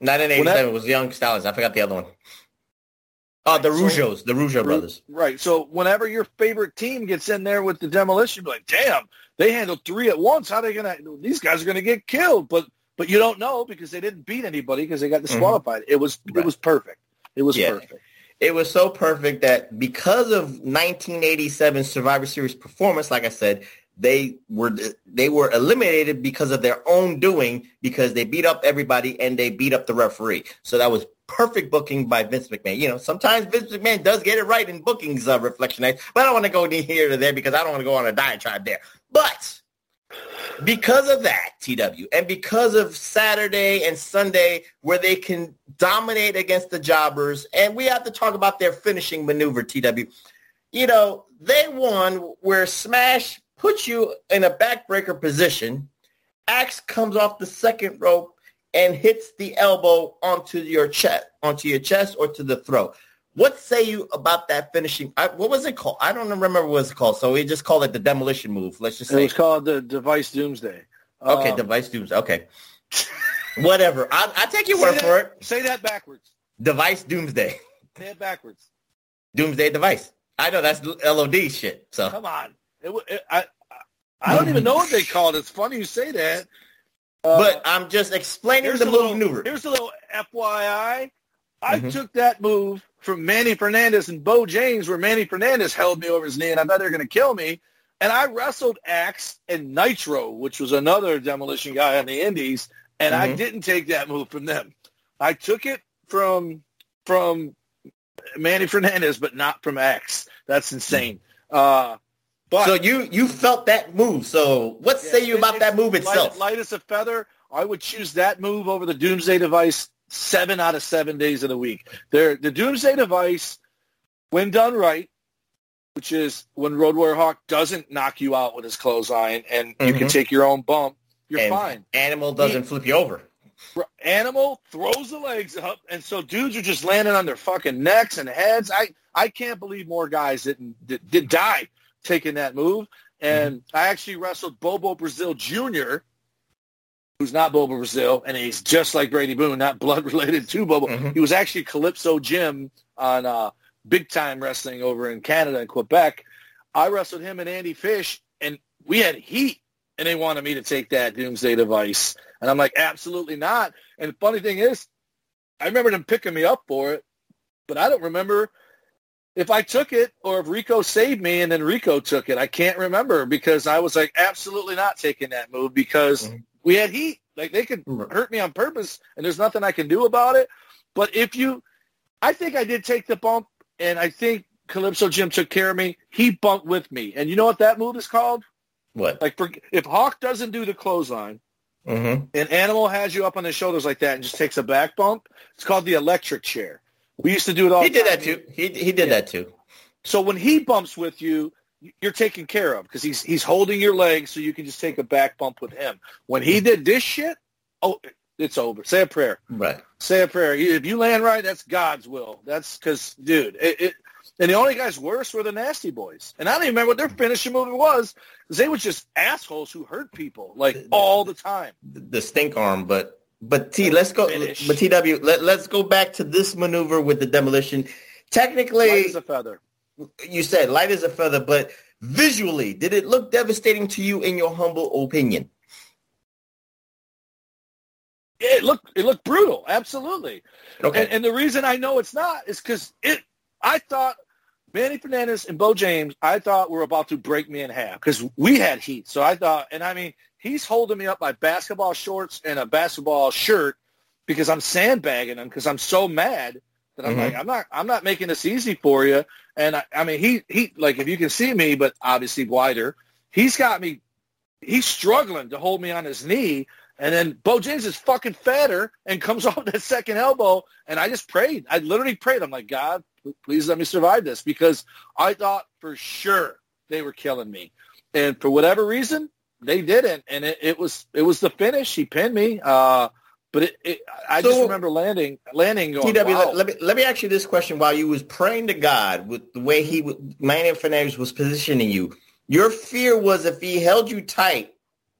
Not in When that- It was Young Stallions. I forgot the other one. Uh, the Rougeaus, the Rougeau brothers. Right. So whenever your favorite team gets in there with the demolition, you're like, damn, they handled three at once. How are they gonna? These guys are gonna get killed. But but you don't know because they didn't beat anybody because they got disqualified. It was it was perfect. It was Yeah. perfect. It was so perfect that because of 1987 Survivor Series performance, like I said, they were they were eliminated because of their own doing because they beat up everybody and they beat up the referee. So that was perfect booking by Vince McMahon. You know, sometimes Vince McMahon does get it right in bookings uh, reflection nights, but I don't want to go here to there because I don't want to go on a diatribe there. But because of that, TW, and because of Saturday and Sunday where they can dominate against the jobbers, and we have to talk about their finishing maneuver, TW. You know, they won where Smash puts you in a backbreaker position. Axe comes off the second rope and hits the elbow onto your chest, onto your chest or to the throat. What say you about that finishing? I, what was it called? I don't remember what it's called. So we just call it the demolition move. Let's just say It was called the Device Doomsday. Okay, Um, device dooms. Okay. [laughs] Whatever. I I take your word that- for it. Say that backwards. Device doomsday. [laughs] Say it backwards. Doomsday device. I know that's LOD shit. So Come on. It, it, I I- don't even know what they called it. It's funny you say that. Uh, but I'm just explaining the move little, maneuver. Here's a little FYI. I Mhm. took that move from Manny Fernandez and Bo James, where Manny Fernandez held me over his knee, and I thought they were going to kill me. And I wrestled Axe and Nitro, which was another demolition guy on the Indies, and I Mhm. didn't take that move from them. I took it from from Manny Fernandez, but not from Axe. That's insane. Uh, but so you you felt that move. So what say you about that move light- itself? Light, as a feather. I would choose that move over the Doomsday Device seven out of seven days of the week. There, the Doomsday Device, when done right, which is when Road Warrior Hawk doesn't knock you out with his clothesline and you can Mhm. take your own bump, you're And fine. Animal doesn't flip you over. Animal throws the legs up, and so dudes are just landing on their fucking necks and heads. I, I can't believe more guys didn't did, did die taking that move. And Mm-hmm. I actually wrestled Bobo Brazil Jr., who's not Bobo Brazil, and he's just like Brady Boone, not blood related to Bobo. Mm-hmm. He was actually Calypso Jim on uh, Big Time Wrestling over in Canada and Quebec. I wrestled him and Andy Fish, and we had heat, and they wanted me to take that Doomsday device. And I'm like, absolutely not. And the funny thing is, I remember them picking me up for it, but I don't remember if I took it or if Rico saved me and then Rico took it. I can't remember because I was like, absolutely not taking that move because we had heat. Like they could hurt me on purpose and there's nothing I can do about it. But if you, I think I did take the bump and I think Calypso Jim took care of me. He bumped with me. And you know what that move is called? What? Like for, if Hawk doesn't do the clothesline, Mm-hmm. an animal has you up on his shoulders like that and just takes a back bump. It's called the electric chair. We used to do it all. He did time. that too. He he did that too. So when he bumps with you, you're taken care of because he's he's holding your leg so you can just take a back bump with him. When he did this shit, oh, it's over. Say a prayer. Right. Say a prayer. If you land right, that's God's will. That's because, dude, it, it. And the only guys worse were the Nasty Boys. And I don't even remember what their finishing move was because they were just assholes who hurt people like all the time. The stink arm, but but T, let's go. Finish. But TW, let, let's go back to this maneuver with the demolition. Technically, Light as a feather. You said light as a feather, but visually, did it look devastating to you in your humble opinion? It looked it looked brutal, absolutely. Okay. And, and the reason I know it's not is because it. I thought Manny Fernandez and Bo James, I thought were about to break me in half because we had heat. So I thought, and I mean, he's holding me up by basketball shorts and a basketball shirt because I'm sandbagging him because I'm so mad that I'm Mhm. like, I'm not, I'm not making this easy for you. And I, I mean, he, he, like, if you can see me, but obviously wider, he's got me, he's struggling to hold me on his knee. And then Bo James is fucking fatter and comes [laughs] off that second elbow. And I just prayed. I literally prayed. I'm like, God, please let me survive this because I thought for sure they were killing me. And for whatever reason, they didn't. And it, it was it was the finish. He pinned me. Uh, but it, it, I just remember landing landing going, TW, wow. let, let me let me ask you this question: While you was praying to God with the way he, Manny Fernandez was positioning you, your fear was if he held you tight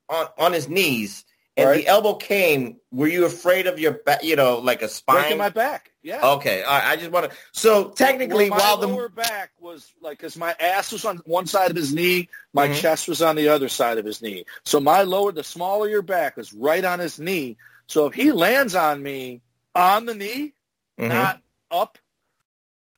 on on his knees and Right. the elbow came, were you afraid of your back? You know, like a spine? Breaking my back. Yeah. Okay, right, I just want to. So technically, Well, my while the lower back was like, because my ass was on one side of his knee, my Mhm. chest was on the other side of his knee. So my lower, the smaller your back was right on his knee. So if he lands on me on the knee, Mhm. not up,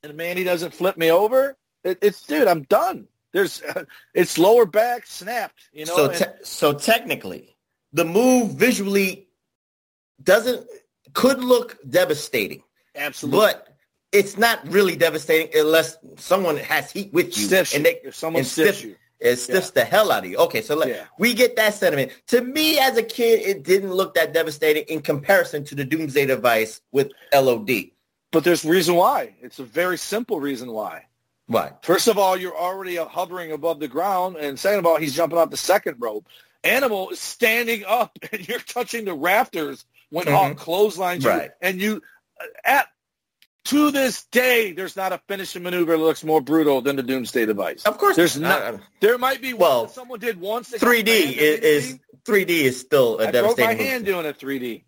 and Manny doesn't flip me over, it, it's dude, I'm done. There's, [laughs] it's lower back snapped. You know. so and- so technically, the move visually doesn't could look devastating, absolutely. but it's not really devastating unless someone has heat with you Stiffs and you. they If someone and stiffs stiff- you. It stiffs the hell out of you. Okay, so let, Yeah. we get that sentiment. To me, as a kid, it didn't look that devastating in comparison to the Doomsday device with LOD. But there's reason why. It's a very simple reason why. Why? First of all, you're already uh, hovering above the ground, and second of all, he's jumping off the second rope. Animal is standing up, [laughs] and you're touching the rafters when Hawk Mhm. clotheslines you, Right. and you uh, at to this day, there's not a finishing maneuver that looks more brutal than the Doomsday device. Of course, there's not. There might be Well, one that someone did once. 3D is, is 3D is still a I broke devastating my move. hand doing a 3D.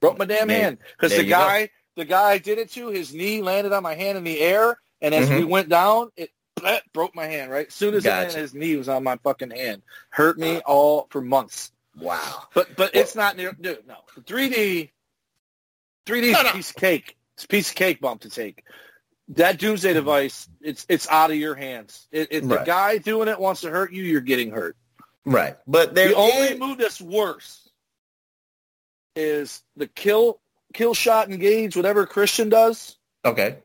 Broke my damn There- hand because the you go. guy, the guy I did it to, his knee landed on my hand in the air, and as we Mhm. went down, it broke my hand. Right, as soon as Gotcha. his knee was on my fucking hand. Hurt me all for months. Wow. But but it's not near. Dude, no, 3D, 3D is No, no. piece of cake. It's a piece of cake bump to take. That Doomsday device, it's it's out of your hands. If if the guy doing it wants to hurt you, you're getting hurt. Right. But the only move that's worse is the kill kill shot engage, whatever Christian does. Okay.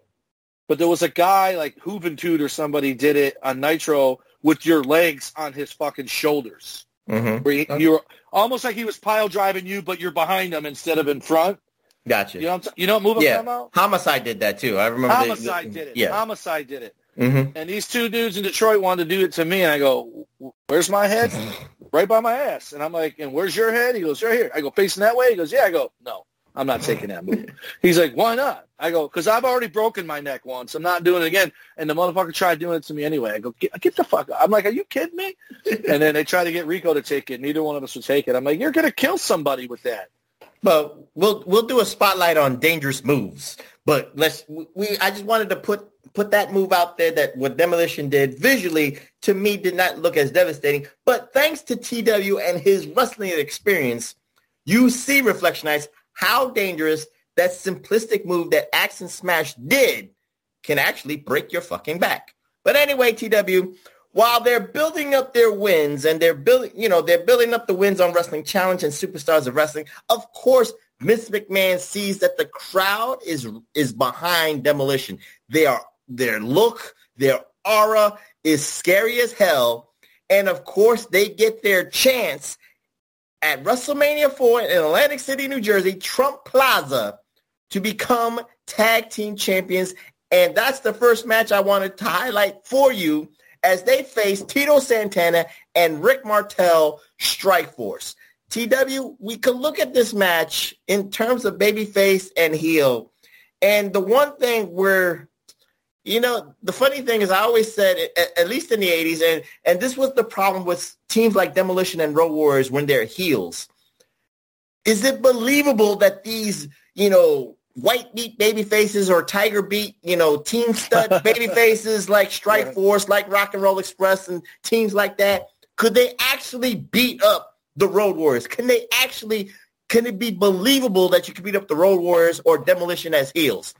But there was a guy like Juventud or somebody did it on Nitro with your legs on his fucking shoulders. Mm-hmm. Where you, you're almost like he was pile driving you, but you're behind him instead of in front. Gotcha. You know, what I'm t- you know what move I'm yeah. talking about? Homicide did that too. I remember. they- Homicide did it. Yeah. Homicide did it. hmm And these two dudes in Detroit wanted to do it to me, and I go, "Where's my head? [laughs] right by my ass." And I'm like, "And where's your head?" He goes, "Right here." I go, "Facing that way?" He goes, "Yeah." I go, "No, I'm not taking that move." [laughs] He's like, "Why not?" I go, "Because I've already broken my neck once. I'm not doing it again." And the motherfucker tried doing it to me anyway. I go, "Get, get the fuck!" Out. I'm like, "Are you kidding me?" [laughs] and then they try to get Rico to take it. Neither one of us would take it. I'm like, "You're gonna kill somebody with that." But we'll we'll do a spotlight on dangerous moves. But let's we I just wanted to put put that move out there that what Demolition did visually to me did not look as devastating. But thanks to TW and his wrestling experience, you see Reflection Reflectionites how dangerous that simplistic move that Axe and Smash did can actually break your fucking back. But anyway, TW, while they're building up their wins and they're building, you know, they're building up the wins on Wrestling Challenge and Superstars of Wrestling, of course, Vince McMahon sees that the crowd is is behind Demolition. They are their look, their aura is scary as hell, and of course, they get their chance at WrestleMania 4 in Atlantic City, New Jersey, Trump Plaza, to become tag team champions. And that's the first match I wanted to highlight for you as they face Tito Santana and Rick Martel Strike Force. TW, we could look at this match in terms of babyface and heel. And the one thing where, you know, the funny thing is I always said, at, at least in the 80s, and, and this was the problem with teams like Demolition and Road Warriors when they're heels. Is it believable that these, you know, white beat baby faces or tiger beat, you know, team stud [laughs] baby faces like Strike Force, like Rock and Roll Express and teams like that, could they actually beat up the Road Warriors? Can they actually, can it be believable that you could beat up the Road Warriors or Demolition as heels?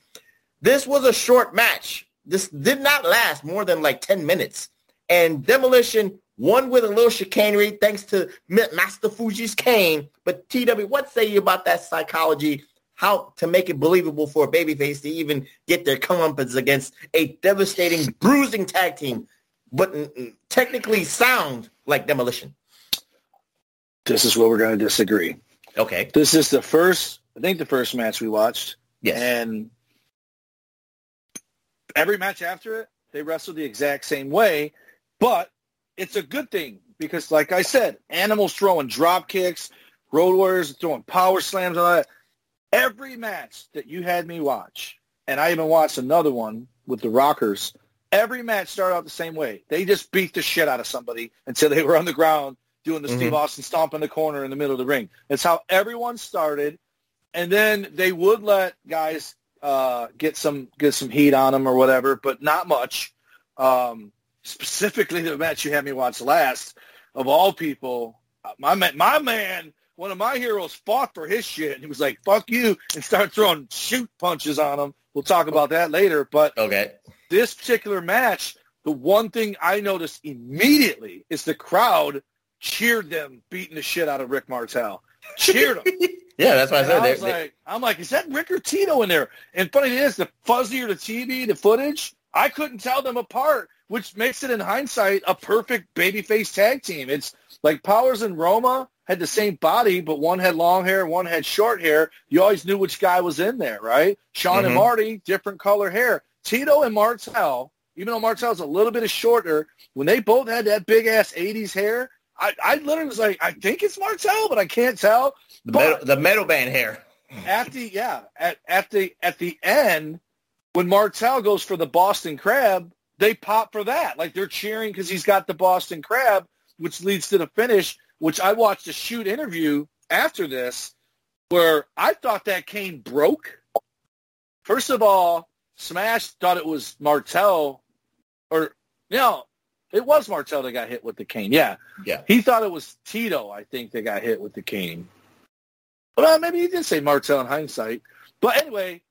This was a short match. This did not last more than like 10 minutes. And Demolition won with a little chicanery thanks to Master Fuji's cane. But TW, what say you about that psychology? How to make it believable for a babyface to even get their comeuppance against a devastating, bruising tag team, but technically sound like Demolition? This is where we're going to disagree. Okay. This is the first, I think the first match we watched. Yes. And every match after it, they wrestled the exact same way, but it's a good thing because, like I said, Animals throwing drop kicks, Road Warriors throwing power slams, all that. Every match that you had me watch, and I even watched another one with the Rockers, every match started out the same way. They just beat the shit out of somebody until they [laughs] were on the ground doing the Steve Mhm. Austin stomp in the corner in the middle of the ring. That's how everyone started. And then they would let guys uh, get some get some heat on them or whatever, but not much. Um, specifically, the match you had me watch last, of all people, uh, my man, my man, one of my heroes fought for his shit. And he was like, "Fuck you," and started throwing shoot punches on him. We'll talk about that later. But okay, this particular match, the one thing I noticed immediately is the crowd cheered them beating the shit out of Rick Martel. Cheered him. [laughs] Yeah, that's what I said. I was they- like, I'm like, is that Rick or Tito in there? And funny thing is, the fuzzier the TV, the footage, I couldn't tell them apart, which makes it in hindsight a perfect babyface tag team. It's like Powers and Roma had the same body, but one had long hair, and one had short hair. You always knew which guy was in there, right? Shawn and Mhm. Marty, different color hair. Tito and Martel, even though Martel's a little bit shorter, when they both had that big ass '80s hair, I, I literally was like, I think it's Martel, but I can't tell. the, But- metal, the metal band hair. at the yeah at, at the at the end when Martel goes for the Boston Crab, they pop for that. Like they're cheering because he's got the Boston Crab, which leads to the finish. Which I watched a shoot interview after this, where I thought that cane broke. First of all, Smash thought it was Martel, or no, it was Martel that got hit with the cane. Yeah, Yeah. he thought it was Tito, I think, that got hit with the cane. Well, uh, maybe he did say Martel in hindsight. But anyway,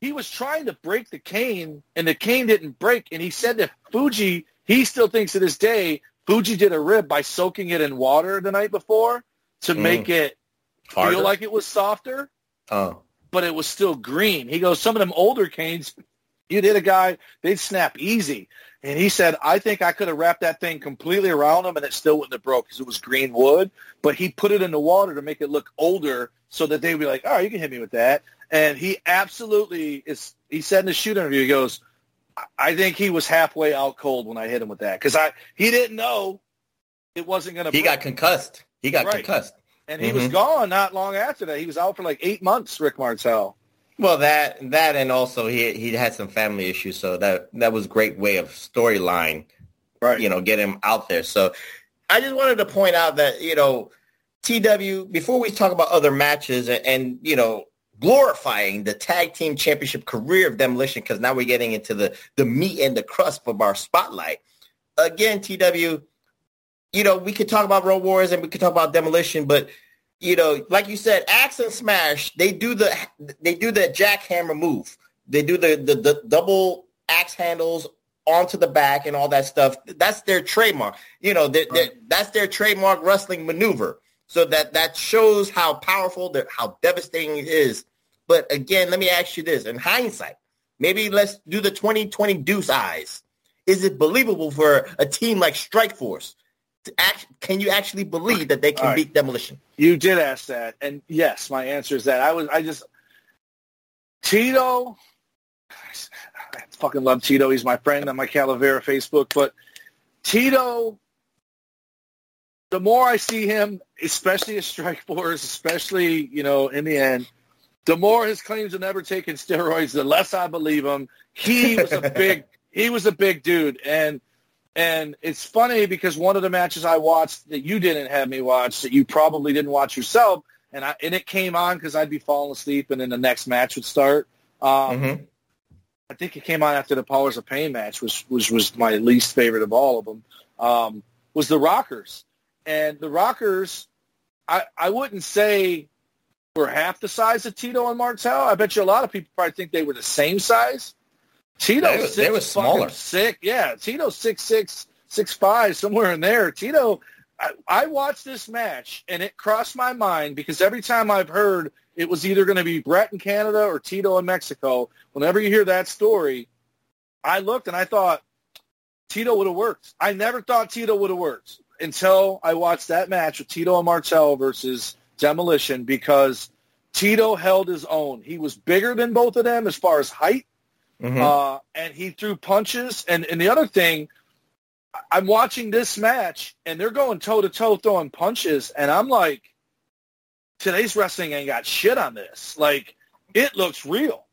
he was trying to break the cane, and the cane didn't break. And he said that Fuji, he still thinks to this day, Fuji did a rib by soaking it in water the night before to Mm. make it Harder? feel like it was softer, Oh. but it was still green. He goes, some of them older canes, you did a guy, they'd snap easy. And he said, I think I could have wrapped that thing completely around him and it still wouldn't have broke because it was green wood. But he put it in the water to make it look older so that they'd be like, all right, you can hit me with that. And he absolutely is, he said in the shoot interview, he goes, "I- think he was halfway out cold when I hit him with that because I he didn't know it wasn't going to He got concussed. He got Right. concussed. And he was Mhm. gone not long after that. He was out for like eight months, Rick Martel. Well, that that and also he he had some family issues, so that that was a great way of storyline, right? You know, get him out there. So I just wanted to point out that you know TW before we talk about other matches and, and you know glorifying the tag team championship career of Demolition because now we're getting into the the meat and the crust of our spotlight. Again, TW, you know we could talk about Road Wars and we could talk about Demolition, but you know, like you said, Axe and Smash, they do the they do the jackhammer move. They do the, the the double axe handles onto the back and all that stuff. That's their trademark. You know, they they that's their trademark wrestling maneuver. So that that shows how powerful, that how devastating it is. But again, let me ask you this: in hindsight, maybe let's do the 2020 Deuce eyes. Is it believable for a team like Strike Force? To act, can you actually believe that they can right. beat Demolition? You did ask that, and yes, my answer is that I was. I just Tito. I fucking love Tito. He's my friend on my Calavera Facebook. But Tito, the more I see him, especially as Strike [laughs] Force, especially you know in the end, the more his claims of never taking [laughs] steroids, the less I believe him. He was a [laughs] big. he was a big dude, and and it's funny because one of the matches I watched that you didn't have me watch, that you probably didn't watch yourself, and I and it came on because I'd be falling asleep, and then the next match would start. Um, I think it came on after the Powers of Pain match, which which was my least favorite of all of them. Um, was the Rockers, and the Rockers, I I wouldn't say were half the size of Tito and Martel. I bet you a lot of people probably think they were the same size. Tito, They were- they were smaller. Sick, yeah. Tito six six six five somewhere in there. Tito, I, I watched this match and it crossed my mind because every time I've heard it was either going to be Bret in Canada or Tito in Mexico. Whenever you hear that story, I looked and I thought Tito would have worked. I never thought Tito would have worked until I watched that match with Tito and Martel versus Demolition because Tito held his own. He was bigger than both of them as far as height, Mhm. uh, and he threw punches. And, and the other thing, I'm watching this match, and they're going toe-to-toe throwing punches, and I'm like, today's wrestling ain't got shit on this. Like, it looks real.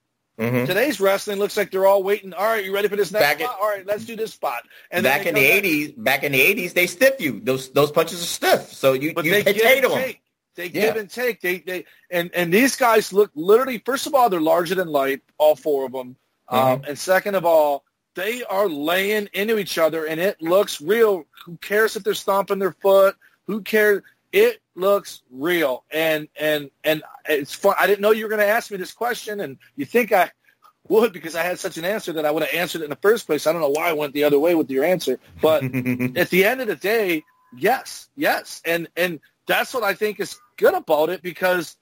Mhm. Today's wrestling looks like they're all waiting. All right, you ready for this next Back spot? all right, let's do this spot. And back in the eighties, back in the eighties, they stiff you. Those those punches are stiff, so you but you they give potato and them. take. They Yeah. give and take. They they and and these guys look literally. First of all, they're larger than life, all four of them. Mm-hmm. Um, and second of all, they are laying into each other, and it looks real. Who cares if they're stomping their foot? Who cares? It looks real, and and and it's fun. I didn't know you were going to ask me this question, and you think I would because I had such an answer that I would have answered it in the first place. I don't know why I went the other way with your answer, but [laughs] at the end of the day, yes, yes, and and that's what I think is good about it because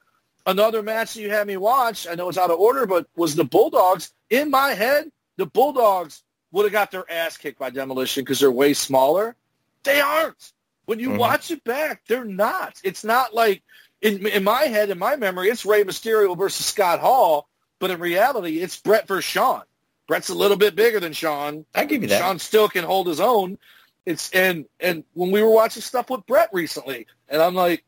another match that you had me watch, I know it's out of order, but was the Bulldogs. In my head, the Bulldogs would have got their ass kicked by Demolition because they're way smaller. They aren't. When you Mhm. watch it back, they're not. It's not like in in my head, in my memory, it's Rey Mysterio versus Scott Hall, but in reality, it's Bret versus Shawn. Bret's a little bit bigger than Shawn. I give you that. Shawn still can hold his own. It's and and when we were watching stuff with Bret recently, and I'm like,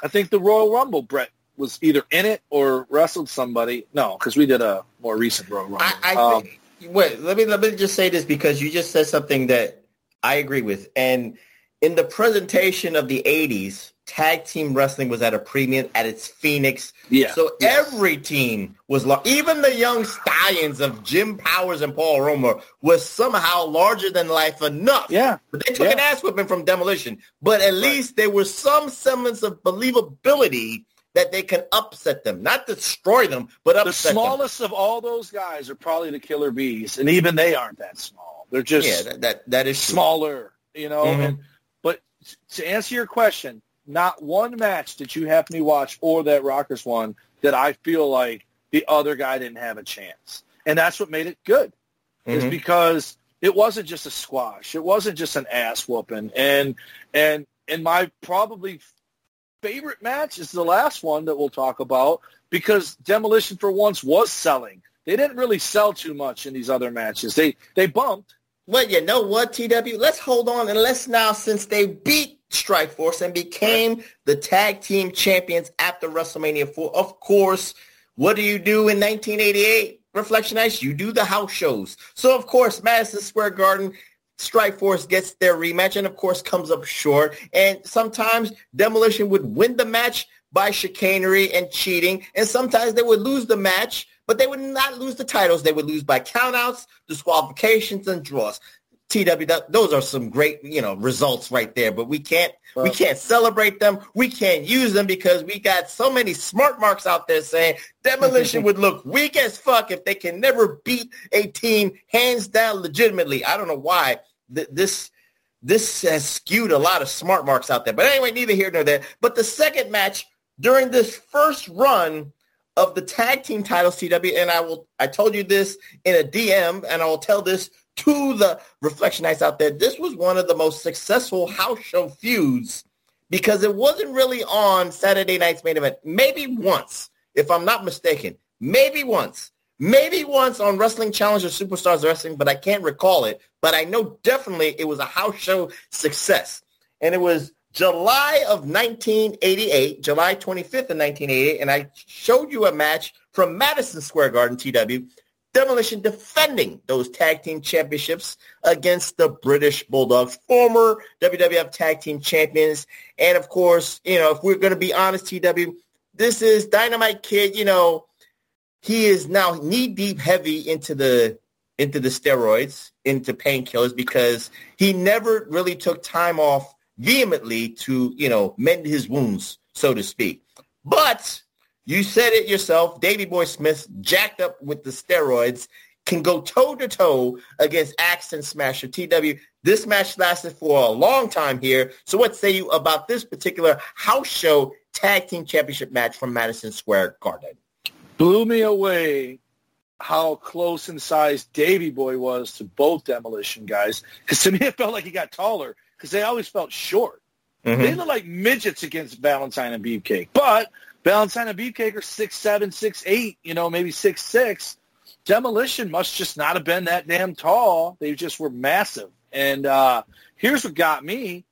I think the Royal Rumble, Bret was either in it or wrestled somebody. No, because we did a more recent Royal Rumble. I, I Um, think, wait, let me let me just say this because you just said something that I agree with. And in the presentation of the '80s, tag team wrestling was at a premium at its phoenix. Yeah. So every team was large. Even the young stallions of Jim Powers and Paul Roma was somehow larger than life enough. Yeah. But they took an ass whipping from Demolition. But at least there was some semblance of believability that they can upset them, not destroy them, but the upset them. smallest of all those guys are probably the Killer Bees, and even they aren't that small. They're just Yeah, that that, that is true. smaller, you know. Mhm. And to answer your question, not one match that you have me watch or that Rockers one that I feel like the other guy didn't have a chance, and that's what made it good. Is Mhm. because it wasn't just a squash, it wasn't just an ass whooping, and and and my probably favorite match is the last one that we'll talk about because Demolition for once was selling. They didn't really sell too much in these other matches. They they bumped. Well, you know what, TW? Let's hold on and let's now, since they beat Strike Force and became the tag team champions after WrestleMania 4, of course, what do you do in 1988? Reflectionites, you do the house shows. So, of course, Madison Square Garden, Strike Force gets their rematch and, of course, comes up short. And sometimes Demolition would win the match by chicanery and cheating. And sometimes they would lose the match, but they would not lose the titles. They would lose by countouts, disqualifications, and draws. TW, those are some great, you know, results right there. But we can't, we can't celebrate them. We can't use them because we got so many smart marks out there saying demolition [laughs] would look weak as fuck if they can never beat a team hands down legitimately. I don't know why Th- this this has skewed a lot of smart marks out there. But anyway, neither here nor there. But the second match during this first run of the tag team titles, TW, and I will I told you this in a DM, and I will tell this to the Reflectionites out there. This was one of the most successful house show feuds because it wasn't really on Saturday night's main event. Maybe once, if I'm not mistaken. Maybe once. Maybe once on Wrestling Challenge or Superstars Wrestling, but I can't recall it. But I know definitely it was a house show success. And it was July of 1988, July 25th of 1988, and I showed you a match from Madison Square Garden, TW, Demolition defending those tag team championships against the British Bulldogs, former WWF tag team champions. And of course, you know, if we're going to be honest, TW, this is Dynamite Kid, you know, he is now knee deep heavy into the into the steroids, into painkillers because he never really took time off vehemently to, you know, mend his wounds, so to speak. But you said it yourself, Davey Boy Smith, jacked up with the steroids, can go toe-to-toe against Axe and Smasher. TW, this match lasted for a long time here. So what say you about this particular house show tag team championship match from Madison Square Garden? Blew me away how close in size Davey Boy was to both Demolition guys. Because to me, it felt like he got taller because they always felt short. They look like midgets against Valentine and Beefcake. But Valentine and Beefcake are six seven, six eight, you know, maybe six six. Demolition must just not have been that damn tall. They just were massive. And uh, here's what got me.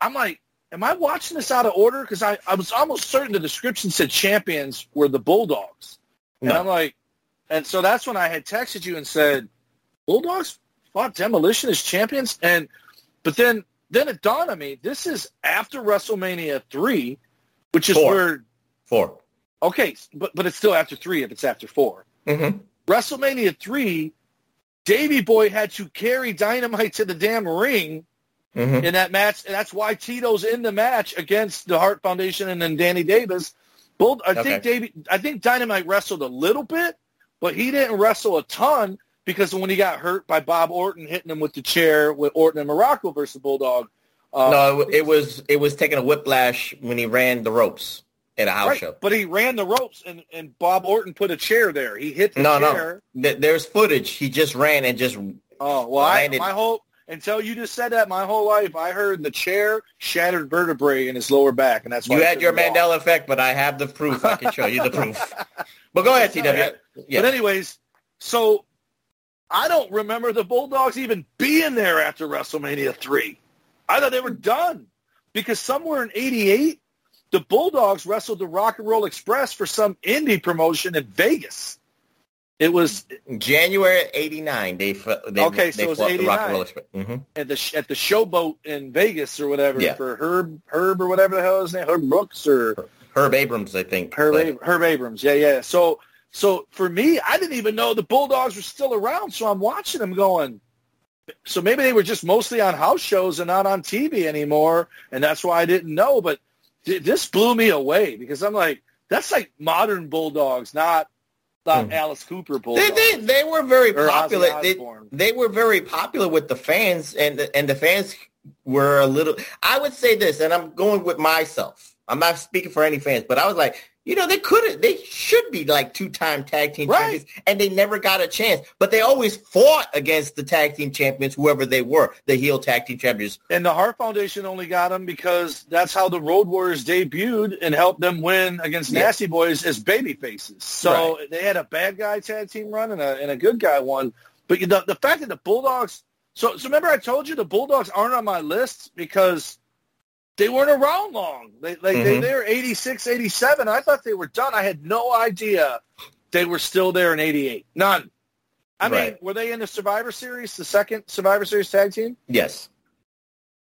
I'm like, am I watching this out of order? Because I, I was almost certain the description said champions were the Bulldogs. And I'm like, And so that's when I had texted you and said, Bulldogs fought Demolition as champions. And but then then it dawned on me, this is after WrestleMania three, which is Four. where Four. okay, but but it's still after three if it's after 4 Mm-hmm. WrestleMania three, Davey Boy had to carry Dynamite to the damn ring Mm-hmm. in that match. And that's why Tito's in the match against the Hart Foundation and then Danny Davis. Bull, I Okay. think Davey, I think Dynamite wrestled a little bit, but he didn't wrestle a ton because when he got hurt by Bob Orton hitting him with the chair with Orton and Muraco versus Bulldog. Uh, no, it, it was it was taking a whiplash when he ran the ropes at a house right, show. but he ran the ropes and, and Bob Orton put a chair there. He hit the No, chair. no. Th- There's footage. He just ran and just. Oh well, I, my whole until you just said that, my whole life I heard the chair shattered vertebrae in his lower back, and that's why You had your. Mandela effect, but I have the proof. I can show you the proof. [laughs] But go ahead, TW. Yeah. But anyways, so I don't remember the Bulldogs even being there after WrestleMania 3. I thought they were done because somewhere in 88, the Bulldogs wrestled the Rock and Roll Express for some indie promotion in Vegas. It was January '89. They, they Okay, they so it's fought the Rock and 89. Roll Express. hmm at the at the Showboat in Vegas or whatever Yeah. for Herb Herb or whatever the hell his name Herb Brooks or Herb Abrams, I think. Herb, Ab- Herb Abrams. Yeah, yeah. So so for me, I didn't even know the Bulldogs were still around. So I'm watching them going. So maybe they were just mostly on house shows and not on TV anymore, and that's why I didn't know. But th- this blew me away because I'm like, that's like modern Bulldogs, not not Hmm. Alice Cooper They, Bulldogs. they they were very popular. They, they were very popular with the fans, and the, and the fans were a little. I would say this, and I'm going with myself. I'm not speaking for any fans, but I was like, you know, they could have, they should be like two-time tag team Right. champions, and they never got a chance. But they always fought against the tag team champions, whoever they were, the heel tag team champions. And the Hart Foundation only got them because that's how the Road Warriors debuted and helped them win against Yeah. Nasty Boys as baby faces. So they had a bad guy tag team run and a, and a good guy one. But the, the fact that the Bulldogs, so, so remember I told you the Bulldogs aren't on my list because they weren't around long. They, like, they, Mhm. they were 86, 87. I thought they were done. I had no idea they were still there in 88. None. I mean, were they in the Survivor Series, the second Survivor Series tag team? Yes.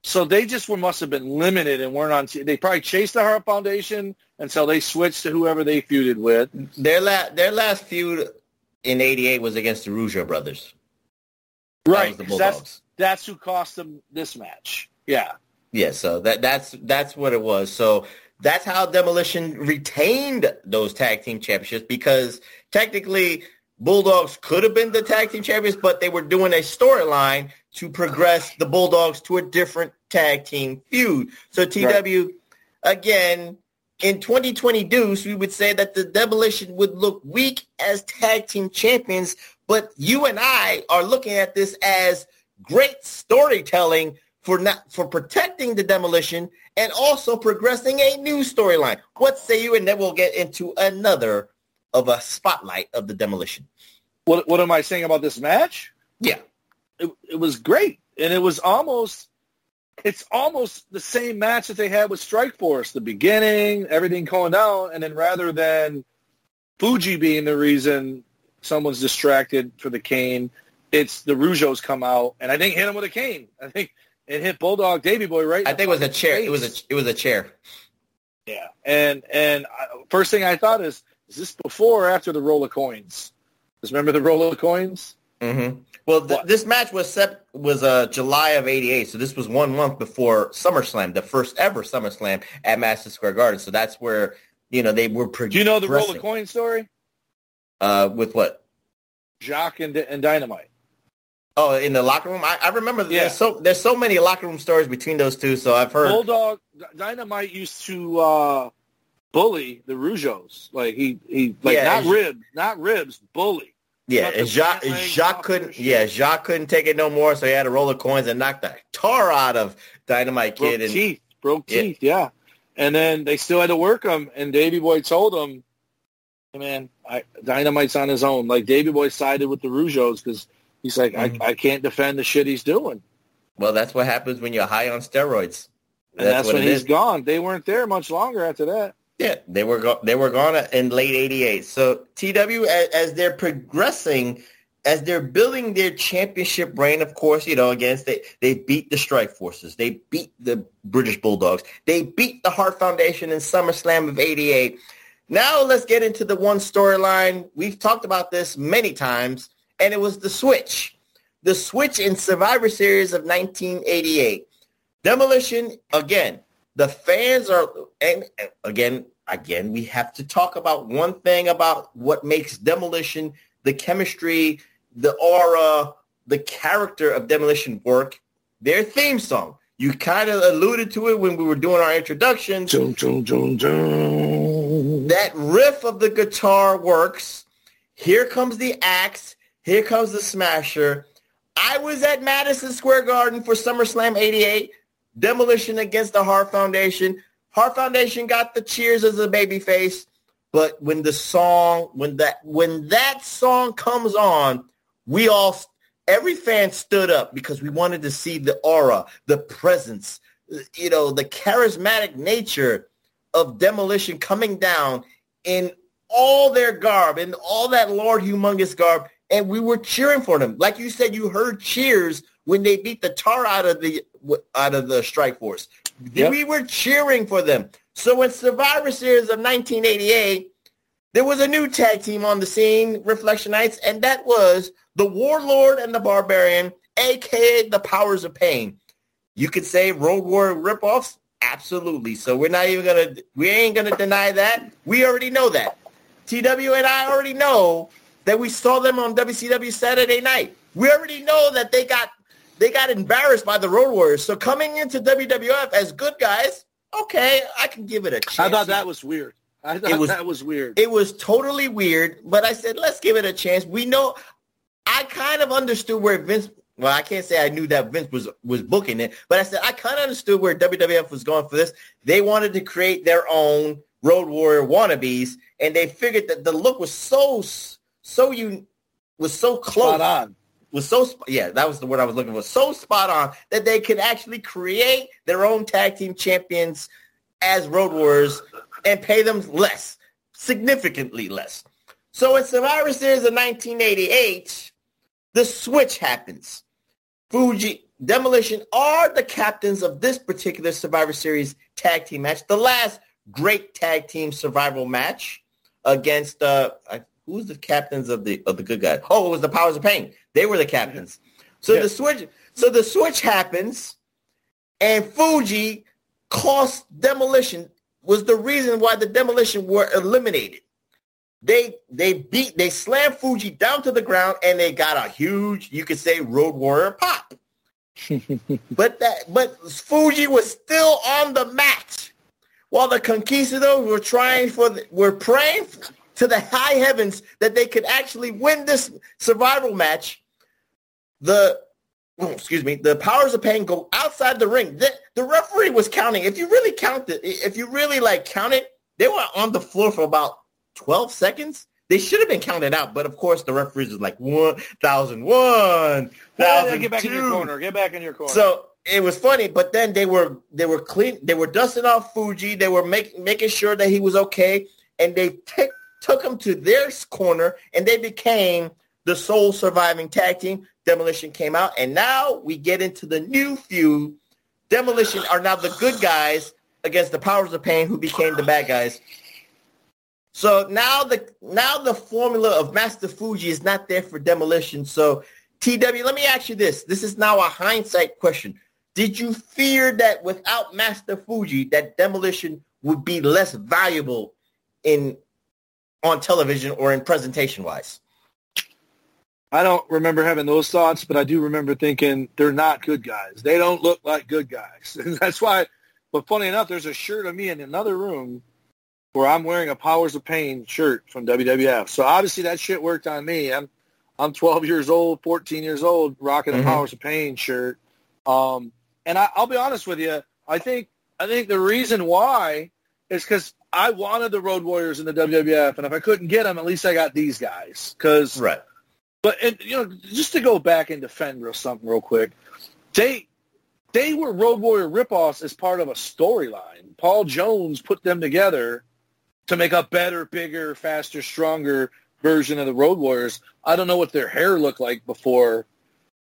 So they just were, must have been limited and weren't on. T- they probably chased the Hart Foundation until they switched to whoever they feuded with. Their last their last feud in '88 was against the Rougeau brothers. That Right. was the That's that's who cost them this match. Yeah. Yeah, so that that's that's what it was. So that's how Demolition retained those tag team championships because technically Bulldogs could have been the tag team champions, but they were doing a storyline to progress the Bulldogs to a different tag team feud. So TW again in 2020 Deuce, we would say that the Demolition would look weak as tag team champions, but you and I are looking at this as great storytelling for not for protecting the demolition and also progressing a new storyline. What say you? And then we'll get into another of a spotlight of the demolition. What what am I saying about this match? Yeah. It, it was great, and it was almost it's almost the same match that they had with Strike Force. The beginning, everything going down, and then rather than Fuji being the reason someone's distracted for the cane, it's the Rougeaus come out, and I think hit him with a cane. I think it hit Bulldog Davey Boy right. I think it was a chair. It was a it was a chair. Yeah, and and I, first thing I thought is, is this before or after the roll of coins? Just remember the roll of coins? Mm-hmm. Well, th- this match was set was uh, July of '88, so this was one month before SummerSlam, the first ever SummerSlam at Madison Square Garden. So that's where you know they were. Do you know the roll of coins story? Uh, with what? Jacques and, and Dynamite. Oh, in the locker room. I, I remember. Yeah. There's so there's so many locker room stories between those two. So I've heard. Bulldog Dynamite used to uh, bully the Rougeaus. Like he he like Yeah, not ribs, not ribs, bully. Yeah, and Jacques, Jacques couldn't. Yeah, Jacques couldn't take it no more, so he had to roll the coins and knock the tar out of Dynamite broke Kid. And teeth, broke Yeah. teeth, yeah. And then they still had to work him, and Davey Boy told him, hey, "Man, I, Dynamite's on his own." Like Davey Boy sided with the Rougeaus because he's like, Mhm. I, "I can't defend the shit he's doing," well, that's what happens when you're high on steroids. and that's, what when he's is. gone. They weren't there much longer after that. Yeah, they were go- they were gone in late '88. So TW, as, as they're progressing, as they're building their championship reign, of course, you know, against they they beat the Strike Forces, they beat the British Bulldogs, they beat the Hart Foundation in SummerSlam of '88. Now let's get into the one storyline. We've talked about this many times, and it was the switch. The switch in Survivor Series of 1988. Demolition, again, the fans are, and and again, again, we have to talk about one thing about what makes Demolition, the chemistry, the aura, the character of Demolition work. Their theme song. You kind of alluded to it when we were doing our introduction. That riff of the guitar works. Here comes the axe. Here comes the smasher. I was at Madison Square Garden for SummerSlam 88. Demolition against the Hart Foundation. Hart Foundation got the cheers as a babyface, but when the song, when that, when that song comes on, we all, every fan stood up because we wanted to see the aura, the presence, you know, the charismatic nature of Demolition coming down in all their garb, in all that Lord Humungus garb, and we were cheering for them. Like you said, you heard cheers when they beat the tar out of the out of the Strike Force. Yep. We were cheering for them. So in Survivor Series of 1988, there was a new tag team on the scene, Reflectionites, and that was the Warlord and the Barbarian, aka the Powers of Pain. You could say Road Warrior ripoffs, absolutely. So we're not even gonna, we ain't gonna deny that. We already know that. TW and I already know that we saw them on WCW Saturday Night. We already know that they got they got embarrassed by the Road Warriors. So coming into WWF as good guys, okay, I can give it a chance. I thought that was weird. I thought was- that was weird. It was totally weird, but I said, let's give it a chance. We know, I kind of understood where Vince, well, I can't say I knew that Vince was, was booking it, but I said, I kind of understood where WWF was going for this. They wanted to create their own Road Warrior wannabes, and they figured that the look was so, so you, was so close. Spot on. Was so, sp- yeah, that was the word I was looking for. So spot on that they could actually create their own tag team champions as Road Warriors and pay them less, significantly less. So in Survivor Series of 1988, the switch happens. Fuji, Demolition are the captains of this particular Survivor Series tag team match, the last great tag team survival match against uh, I- who was the captains of the of the good guys? Oh, it was the Powers of Pain. They were the captains. So Yeah. the switch, so the switch happens, and Fuji cost Demolition was the reason why the Demolition were eliminated. They they beat they slammed Fuji down to the ground and they got a huge you could say Road Warrior pop. [laughs] but that but Fuji was still on the match while the Conquistadors were trying for the, were praying to the high heavens that they could actually win this survival match. The oh, excuse me, the powers of pain go outside the ring. The, the referee was counting. If you really count it, if you really like count it, they were on the floor for about 12 seconds. They should have been counted out, but of course the referees was like one thousand one, get back in your corner. Get back in your corner. So it was funny, but then they were they were clean. They were dusting off Fuji. They were making making sure that he was okay, and they took took him to their corner, and they became the sole surviving tag team. Demolition came out, and now we get into the new feud. Demolition are now the good guys against the Powers of Pain, who became the bad guys. So now the now the formula of Master Fuji is not there for demolition. So TW, let me ask you this. This is now a hindsight question. Did you fear that without Master Fuji, that demolition would be less valuable in on television or in presentation wise? I don't remember having those thoughts, but I do remember thinking they're not good guys. They don't look like good guys. [laughs] And that's why, but funny enough, there's a shirt of me in another room where I'm wearing a Powers of Pain shirt from WWF. So obviously that shit worked on me. I'm, I'm 12 years old, 14 years old, rocking a Mhm. Powers of Pain shirt. Um, and I, I'll be honest with you. I think, I think the reason why is because I wanted the Road Warriors in the WWF, and if I couldn't get them, at least I got these guys. Because Right. but and you know, just to go back and defend real something real quick, they they were Road Warrior ripoffs as part of a storyline. Paul Jones put them together to make a better, bigger, faster, stronger version of the Road Warriors. I don't know what their hair looked like before,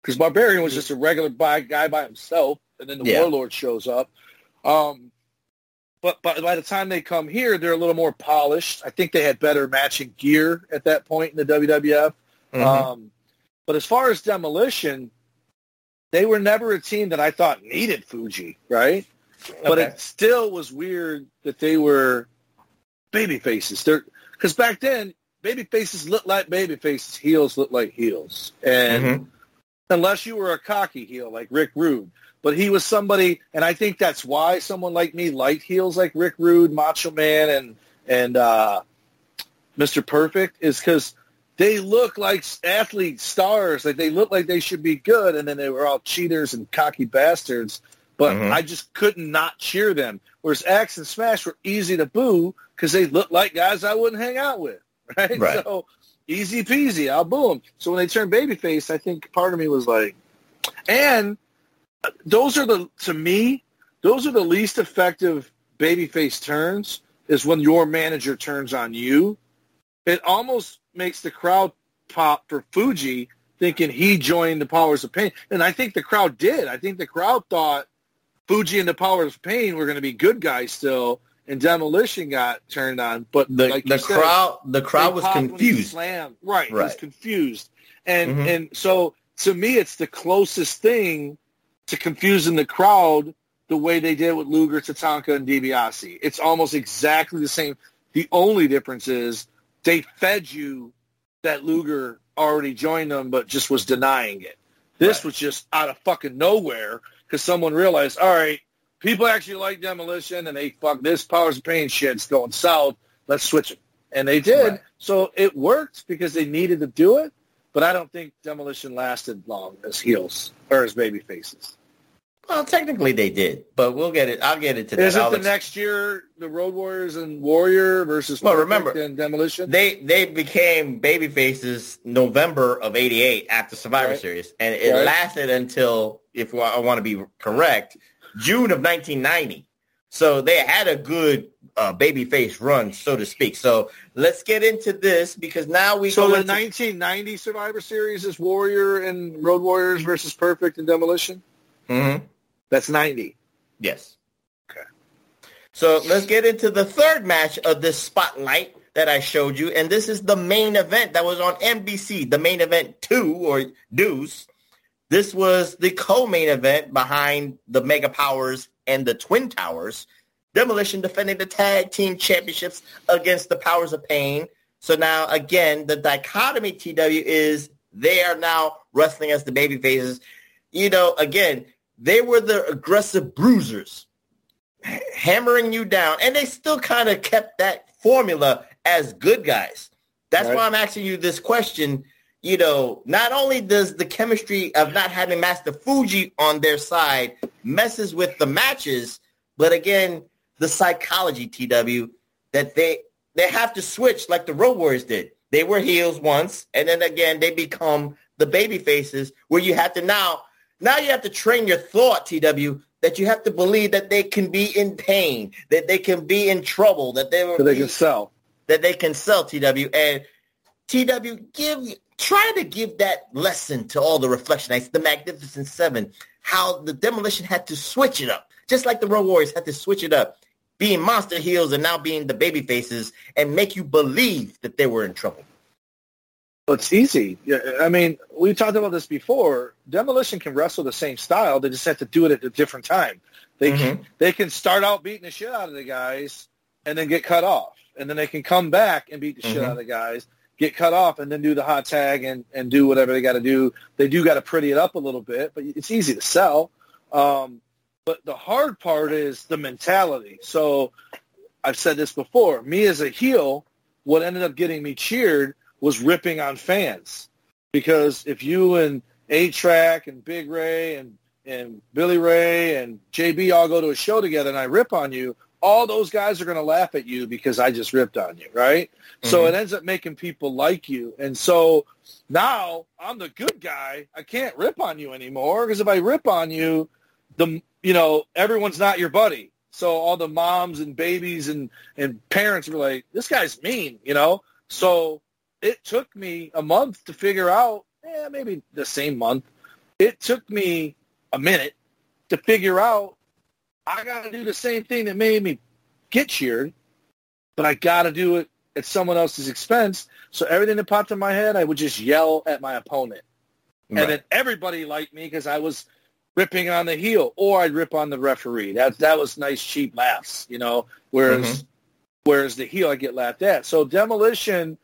because Barbarian was just a regular guy by himself, and then the Yeah. Warlord shows up. Um, but, but by the time they come here, they're a little more polished. I think they had better matching gear at that point in the WWF. Mhm. Um, but as far as Demolition, they were never a team that I thought needed Fuji, right? But it still was weird that they were baby faces. They're because back then baby faces looked like baby faces, heels looked like heels, and Mhm. unless you were a cocky heel like Rick Rude. But he was somebody, and I think that's why someone like me liked heels like Rick Rude, Macho Man, and and uh, Mr. Perfect is because they look like athlete stars. Like they look like they should be good, and then they were all cheaters and cocky bastards. But Mhm. I just couldn't not cheer them. Whereas Axe and Smash were easy to boo because they looked like guys I wouldn't hang out with. [laughs] Right? Right. So easy peasy, I'll boo them. So when they turned babyface, I think part of me was like, and those are the to me, those are the least effective babyface turns is when your manager turns on you. It almost makes the crowd pop for Fuji thinking he joined the Powers of Pain. And I think the crowd did. I think the crowd thought Fuji and the Powers of Pain were going to be good guys still, and Demolition got turned on. But The like the said, crowd the crowd was popped when he confused. slammed. Right, he was confused. And Mhm. and so to me it's the closest thing to confusing the crowd the way they did with Luger, Tatanka, and DiBiase. It's almost exactly the same. The only difference is they fed you that Luger already joined them but just was denying it. This was just out of fucking nowhere because someone realized, all right, people actually like demolition and they fuck this powers of pain shit's going south. Let's switch it. And they did. Right. So it worked because they needed to do it. But I don't think demolition lasted long as heels or as baby faces. Well, technically they did, but we'll get it. I'll get it to that. Isn't I'll the ex- next year the Road Warriors and Warrior versus Well, Perfect remember, and Demolition? They they became baby faces November of '88 after Survivor Right. Series, and it Right. lasted until, if I want to be correct, June of 1990. So they had a good uh, baby face run, so to speak. So let's get into this because now we so the into- 1990 Survivor Series is Warrior and Road Warriors versus Perfect and Demolition. Mhm. That's 90. Yes. Okay. So let's get into the third match of this spotlight that I showed you. And this is the main event that was on NBC, the main event two or Deuce. This was the co-main event behind the Mega Powers and the Twin Towers. Demolition defending the tag team championships against the Powers of Pain. So now again, the dichotomy TW is they are now wrestling as the baby faces. You know, again, they were the aggressive bruisers hammering you down, and they still kind of kept that formula as good guys. That's Right. why I'm asking you this question. You know, not only does the chemistry of not having Master Fuji on their side messes with the matches, but again, the psychology, TW, that they they have to switch like the Road Warriors did. They were heels once, and then again they become the baby faces where you have to now now you have to train your thought, TW, that you have to believe that they can be in pain, that they can be in trouble, that they, So they can sell. that they can sell TW. And TW, give try to give that lesson to all the reflectionites, the Magnificent Seven, how the demolition had to switch it up, just like the Road Warriors had to switch it up, being monster heels and now being the baby faces, and make you believe that they were in trouble. It's easy. Yeah, I mean, we talked about this before. Demolition can wrestle the same style. They just have to do it at a different time. They can, they can start out beating the shit out of the guys and then get cut off, and then they can come back and beat the shit Mhm. out of the guys, get cut off, and then do the hot tag and and do whatever they got to do. They do got to pretty it up a little bit, but it's easy to sell. Um, but the hard part is the mentality. So I've said this before. Me as a heel, what ended up getting me cheered was ripping on fans. Because if you and A-Track and Big Ray and, and Billy Ray and JB all go to a show together and I rip on you, all those guys are going to laugh at you because I just ripped on you, right? So Mhm. it ends up making people like you. And so now I'm the good guy. I can't rip on you anymore because if I rip on you, the you know everyone's not your buddy. So all the moms and babies and, and parents were like, this guy's mean, you know? So it took me a month to figure out, yeah, maybe the same month. It took me a minute to figure out I got to do the same thing that made me get cheered, but I got to do it at someone else's expense. So everything that popped in my head, I would just yell at my opponent. Right. And then everybody liked me because I was ripping on the heel, or I'd rip on the referee. That that was nice, cheap laughs, you know. Whereas, mm-hmm. whereas the heel, I get laughed at. So demolition,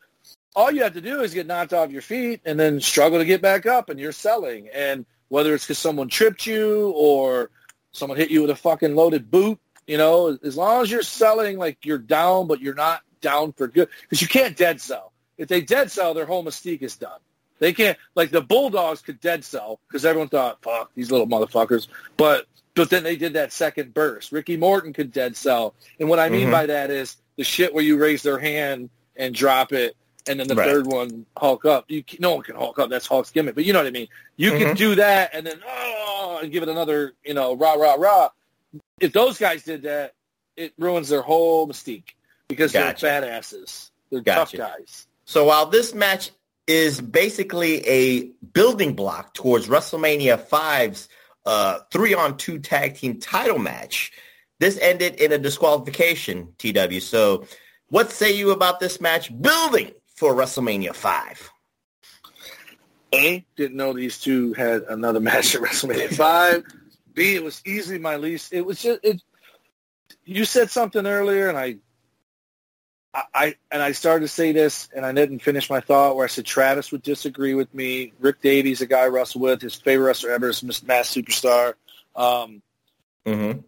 all you have to do is get knocked off your feet and then struggle to get back up, and you're selling. And whether it's because someone tripped you or someone hit you with a fucking loaded boot, you know, as long as you're selling like you're down, but you're not down for good, because you can't dead sell. If they dead sell, their whole mystique is done. They can't like the Bulldogs could dead sell because everyone thought, "Fuck these little motherfuckers," but but then they did that second burst. Ricky Morton could dead sell, and what I mean Mhm. by that is the shit where you raise their hand and drop it, and then the Right. third one Hulk up. You no one can Hulk up. That's Hulk's gimmick, but you know what I mean. You can Mhm. do that and then oh, and give it another, you know, rah rah rah. If those guys did that, it ruins their whole mystique because Gotcha. they're badasses. They're Gotcha. tough guys. So while this match is basically a building block towards WrestleMania 5's uh, three-on-two tag team title match, this ended in a disqualification, TW. So what say you about this match building for WrestleMania 5? A, didn't know these two had another [laughs] match at WrestleMania 5. B, it was easily my least. It was just, it, you said something earlier and I, I, I, and I started to say this and I didn't finish my thought where I said Travis would disagree with me. Rick Davies, a guy I wrestle with, his favorite wrestler ever is Miss Masked Superstar. Um, Mm-hmm.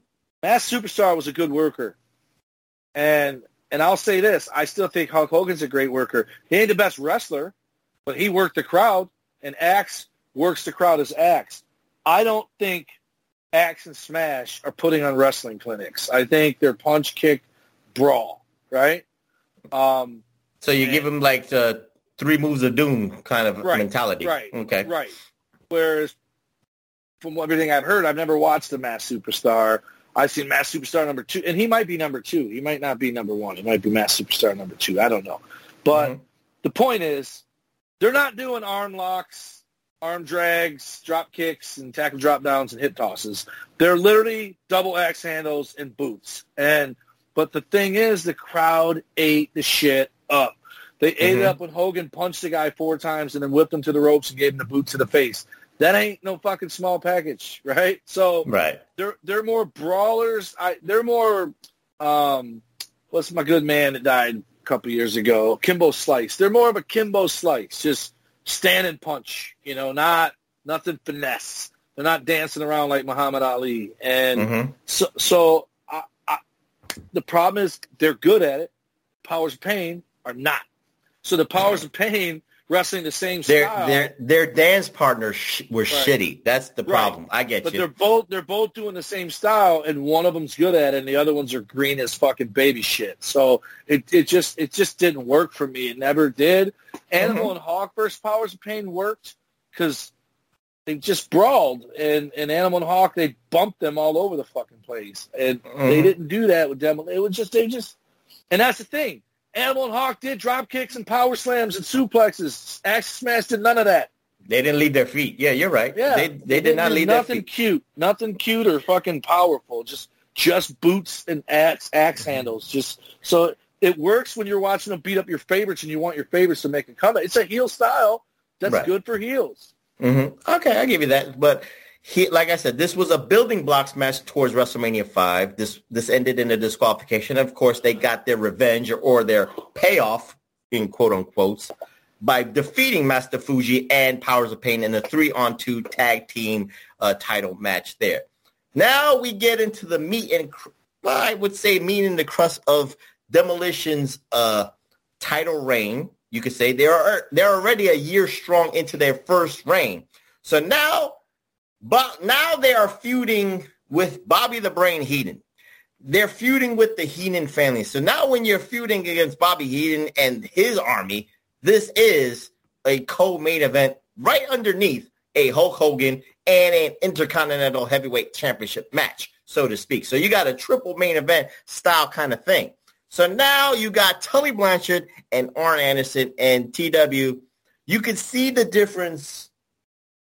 Masked Superstar was a good worker. And and I'll say this, I still think Hulk Hogan's a great worker. He ain't the best wrestler, but he worked the crowd and Axe works the crowd as Axe. I don't think Axe and Smash are putting on wrestling clinics. I think they're punch kick brawl, right? Um So you give him like the three moves of doom kind of Right, mentality. right, Okay. Right. Whereas from everything I've heard, I've never watched the Masked Superstar. I've seen Masked Superstar number two, and he might be number two. He might not be number one. He might be Masked Superstar number two. I don't know. But mm-hmm. the point is, they're not doing arm locks, arm drags, drop kicks, and tackle drop downs and hip tosses. They're literally double axe handles and boots. And but the thing is, the crowd ate the shit up. They ate it up when Hogan punched the guy four times and then whipped him to the ropes and gave him the boot to the face. That ain't no fucking small package, [laughs] right? So Right. they're they're more brawlers. I they're more um what's my good man that died a couple years ago? Kimbo Slice. They're more of a Kimbo Slice, just stand and punch, you know, not nothing finesse. They're not dancing around like Muhammad Ali. And Mhm. so so I, I, the problem is they're good at it. Powers of Pain are not. So the Powers of Pain wrestling the same Their style. their their dance partners sh- were Right. shitty. That's the Right. problem. I get but you. But they're both they're both doing the same style, and one of them's good at it, and the other ones are green as fucking baby shit. So it it just it just didn't work for me. It never did. Animal Mm-hmm. and Hawk versus Powers of Pain worked because they just brawled, and and Animal and Hawk they bumped them all over the fucking place, and they Mhm. didn't do that with them. It was just they just, and that's the thing. Animal and Hawk did drop kicks and power slams and suplexes. Axe Smash did none of that. They didn't leave their feet. Yeah, you're right. Yeah, They they did not leave their nothing feet. cute, nothing cute or fucking powerful. Just just boots and axe axe handles. Just so it works when you're watching them beat up your favorites and you want your favorites to make a comeback. It's a heel style that's Right. good for heels. hmm Okay, I give you that. But he, like I said, this was a building blocks match towards WrestleMania five. This this ended in a disqualification. Of course, they got their revenge or, their payoff in quote unquotes by defeating Master Fuji and Powers of Pain in a three on two tag team uh, title match. There. Now we get into the meat and cr- I would say meat and the crust of Demolition's uh, title reign. You could say they're they're already a year strong into their first reign. So now, but now they are feuding with Bobby the Brain Heenan. They're feuding with the Heenan family. So now when you're feuding against Bobby Heenan and his army, this is a co-main event right underneath a Hulk Hogan and an Intercontinental Heavyweight Championship match. so to speak. So you got a triple main event style kind of thing. So now you got Tully Blanchard and Arn Anderson and TW. You could see the difference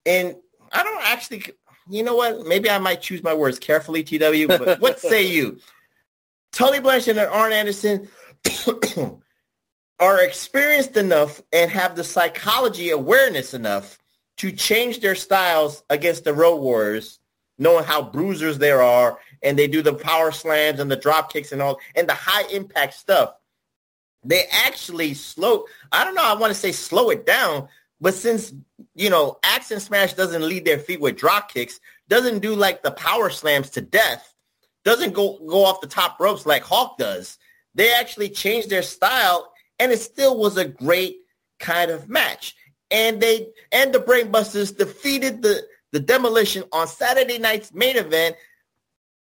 in, I don't actually, you know what? Maybe I might choose my words carefully, TW, but [laughs] what say you? Tully Blanchard and Arn Anderson [clears throat] are experienced enough and have the psychology awareness enough to change their styles against the Road Warriors, knowing how bruisers there are, and they do the power slams and the drop kicks and all, and the high impact stuff. They actually slow. I don't know. I want to say slow it down, but since you know and Smash doesn't lead their feet with drop kicks, doesn't do like the power slams to death, doesn't go go off the top ropes like Hawk does. They actually changed their style, and it still was a great kind of match and they and the Brainbusters defeated the the Demolition on Saturday night's main event,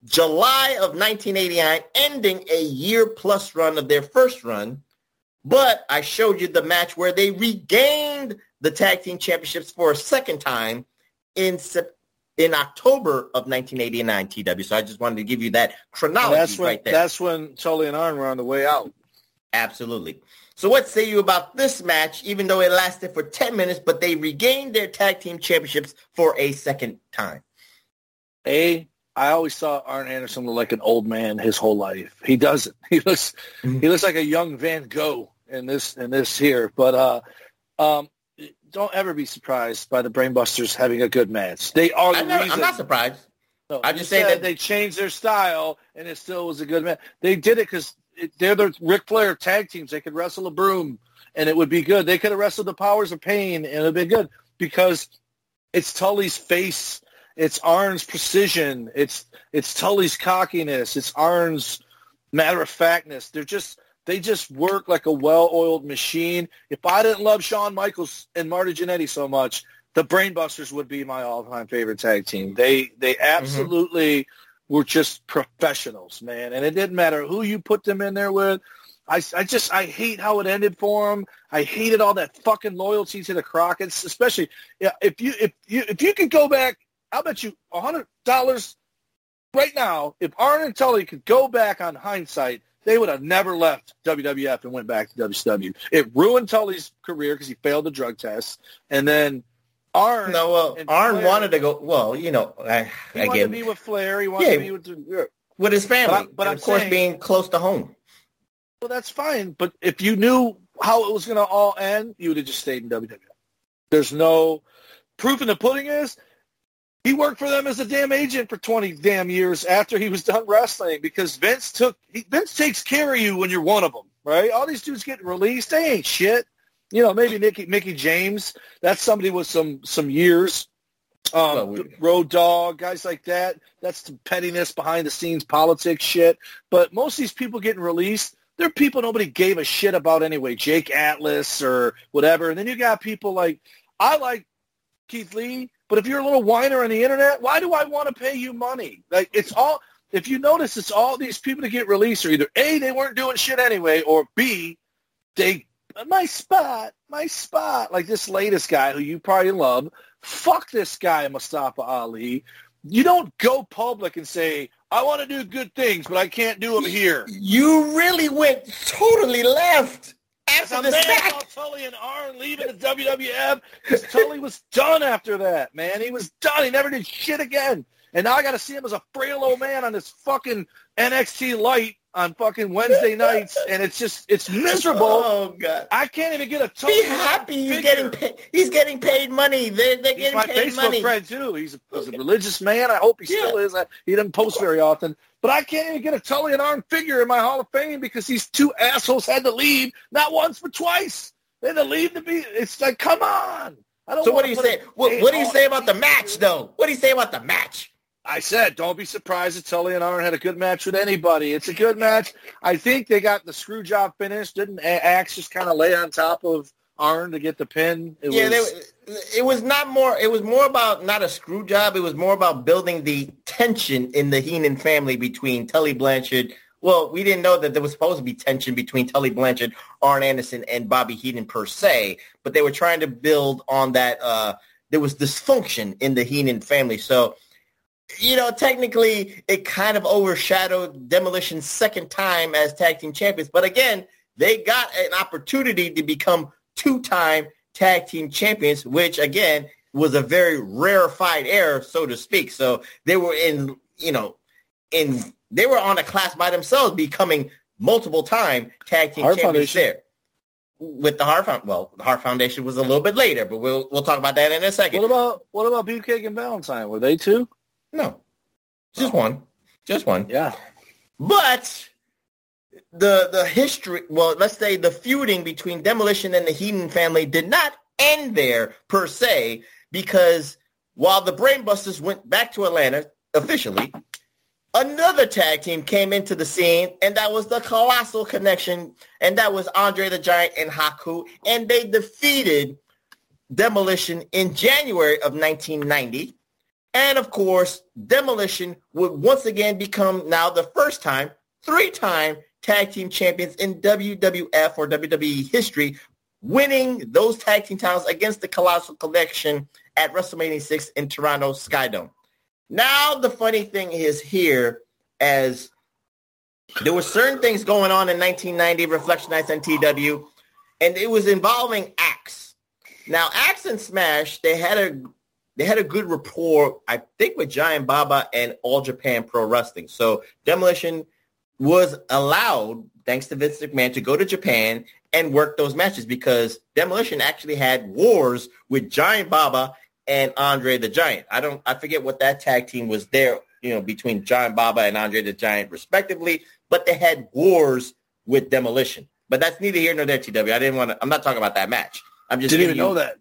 July of 1989, ending a year plus run of their first run. But I showed you the match where they regained the tag team championships for a second time in in October of 1989 TW. So I just wanted to give you that chronology that's when, right there. That's when Tully and Arn were on the way out. Absolutely. So what say you about this match, even though it lasted for 10 minutes, but they regained their tag team championships for a second time? A, I always saw Arn Anderson look like an old man his whole life. He doesn't. [laughs] He looks Mm-hmm. he looks like a young Van Gogh in this in this here. But uh, um, don't ever be surprised by the Brainbusters having a good match. They are the I'm, never, reason. I'm not surprised. No, I'm just saying that- they changed their style and it still was a good match. They did it because they're the Ric Flair tag teams. They could wrestle a broom and it would be good. They could have wrestled the Powers of Pain and it would be good because it's Tully's face, it's Arn's precision, it's it's Tully's cockiness, it's Arn's matter of factness. They're just they just work like a well-oiled machine. If I didn't love Shawn Michaels and Marty Jannetty so much, the Brainbusters would be my all-time favorite tag team. They they mm-hmm. absolutely were just professionals, man. And it didn't matter who you put them in there with. I, I just I hate how it ended for them. I hated all that fucking loyalty to the Crockett's, especially yeah. If you if you if you could go back, I'll bet you a hundred dollars right now. If Arn and Tully could go back on hindsight, they would have never left WWF and went back to WCW. It ruined Tully's career because he failed the drug test, and then Arn. No, well, Arn Flair- wanted to go. Well, you know, I, He wanted to be with Flair. He wanted Yeah. to be with with his family, But but I'm of course saying- being close to home. Well, that's fine. But if you knew how it was going to all end, you would have just stayed in WWF. There's no proof in the pudding is he worked for them as a damn agent for 20 damn years after he was done wrestling because Vince took he, Vince takes care of you when you're one of them, right? All these dudes getting released, they ain't shit. You know, maybe Nicky Mickie James, that's somebody with some some years. Um, Well, we- Road Dog, guys like that. That's the pettiness behind the scenes politics shit. But most of these people getting released, they're people nobody gave a shit about anyway. Jake Atlas or whatever. And then you got people like I like Keith Lee, but if you're a little whiner on the internet, why do I want to pay you money? Like it's all if you notice it's all these people that get released are either A, they weren't doing shit anyway, or B, they uh, my spot, my spot. Like this latest guy who you probably love. Fuck this guy, Mustafa Ali. You don't go public and say, I want to do good things, but I can't do them here. You really went totally left after man match. Tully and Arn leaving the WWF because Tully was done after that, man. He was done. He never did shit again. And now I got to see him as a frail old man on this fucking NXT light on fucking Wednesday nights, and it's just it's miserable. [laughs] Oh god! I can't even get a Tully. Be happy he's figure. getting paid. He's getting paid money. They're, they're He's getting my paid Facebook money. friend too. He's a, he's a religious man. I hope he still is. I, he doesn't post very often. But I can't even get a Tully and Arn figure in my Hall of Fame because these two assholes had to leave not once but twice. They had to leave to be. It's like, come on. I don't So what do you say? What, what do you say about the match, though? What do you say about the match? I said, don't be surprised if Tully and Arn had a good match with anybody. It's a good match. I think they got the screw job finished. Didn't Axe just kind of lay on top of Arn to get the pin? It yeah, was, they, it was not more. It was more about not a screw job. It was more about building the tension in the Heenan family between Tully Blanchard. Well, we didn't know that there was supposed to be tension between Tully Blanchard, Arn Anderson, and Bobby Heenan per se, but they were trying to build on that. Uh, there was dysfunction in the Heenan family, so you know, technically it kind of overshadowed Demolition's second time as tag team champions. But again, they got an opportunity to become two-time tag team champions, which again was a very rarefied air, so to speak. So they were in, you know, in they were on a class by themselves, becoming multiple time tag team Hart champions Foundation. there. With the Hart Foundation, well, the Hart Foundation was a little bit later, but we'll we'll talk about that in a second. What about what about Beefcake and Valentine? Were they two? No, just one, just one. Yeah, but the the history, well, let's say the feuding between Demolition and the Heenan family did not end there per se, because while the Brainbusters went back to Atlanta officially, another tag team came into the scene, and that was the Colossal Connection, and that was Andre the Giant and Haku, and they defeated Demolition in January of 1990. And of course, Demolition would once again become now the first time, three-time tag team champions in WWF or WWE history, winning those tag team titles against the Colossal Connection at WrestleMania 6 in Toronto Skydome. Now the funny thing is here as there were certain things going on in 1990 Reflectionites on TW, and it was involving Axe. Now Axe and Smash, they had a they had a good rapport, I think, with Giant Baba and All Japan Pro Wrestling. So Demolition was allowed, thanks to Vince McMahon, to go to Japan and work those matches because Demolition actually had wars with Giant Baba and Andre the Giant. I don't, I forget what that tag team was there, you know, between Giant Baba and Andre the Giant, respectively. But they had wars with Demolition. But that's neither here nor there, TW. I didn't want to. I'm not talking about that match. I'm just didn't even you- know that.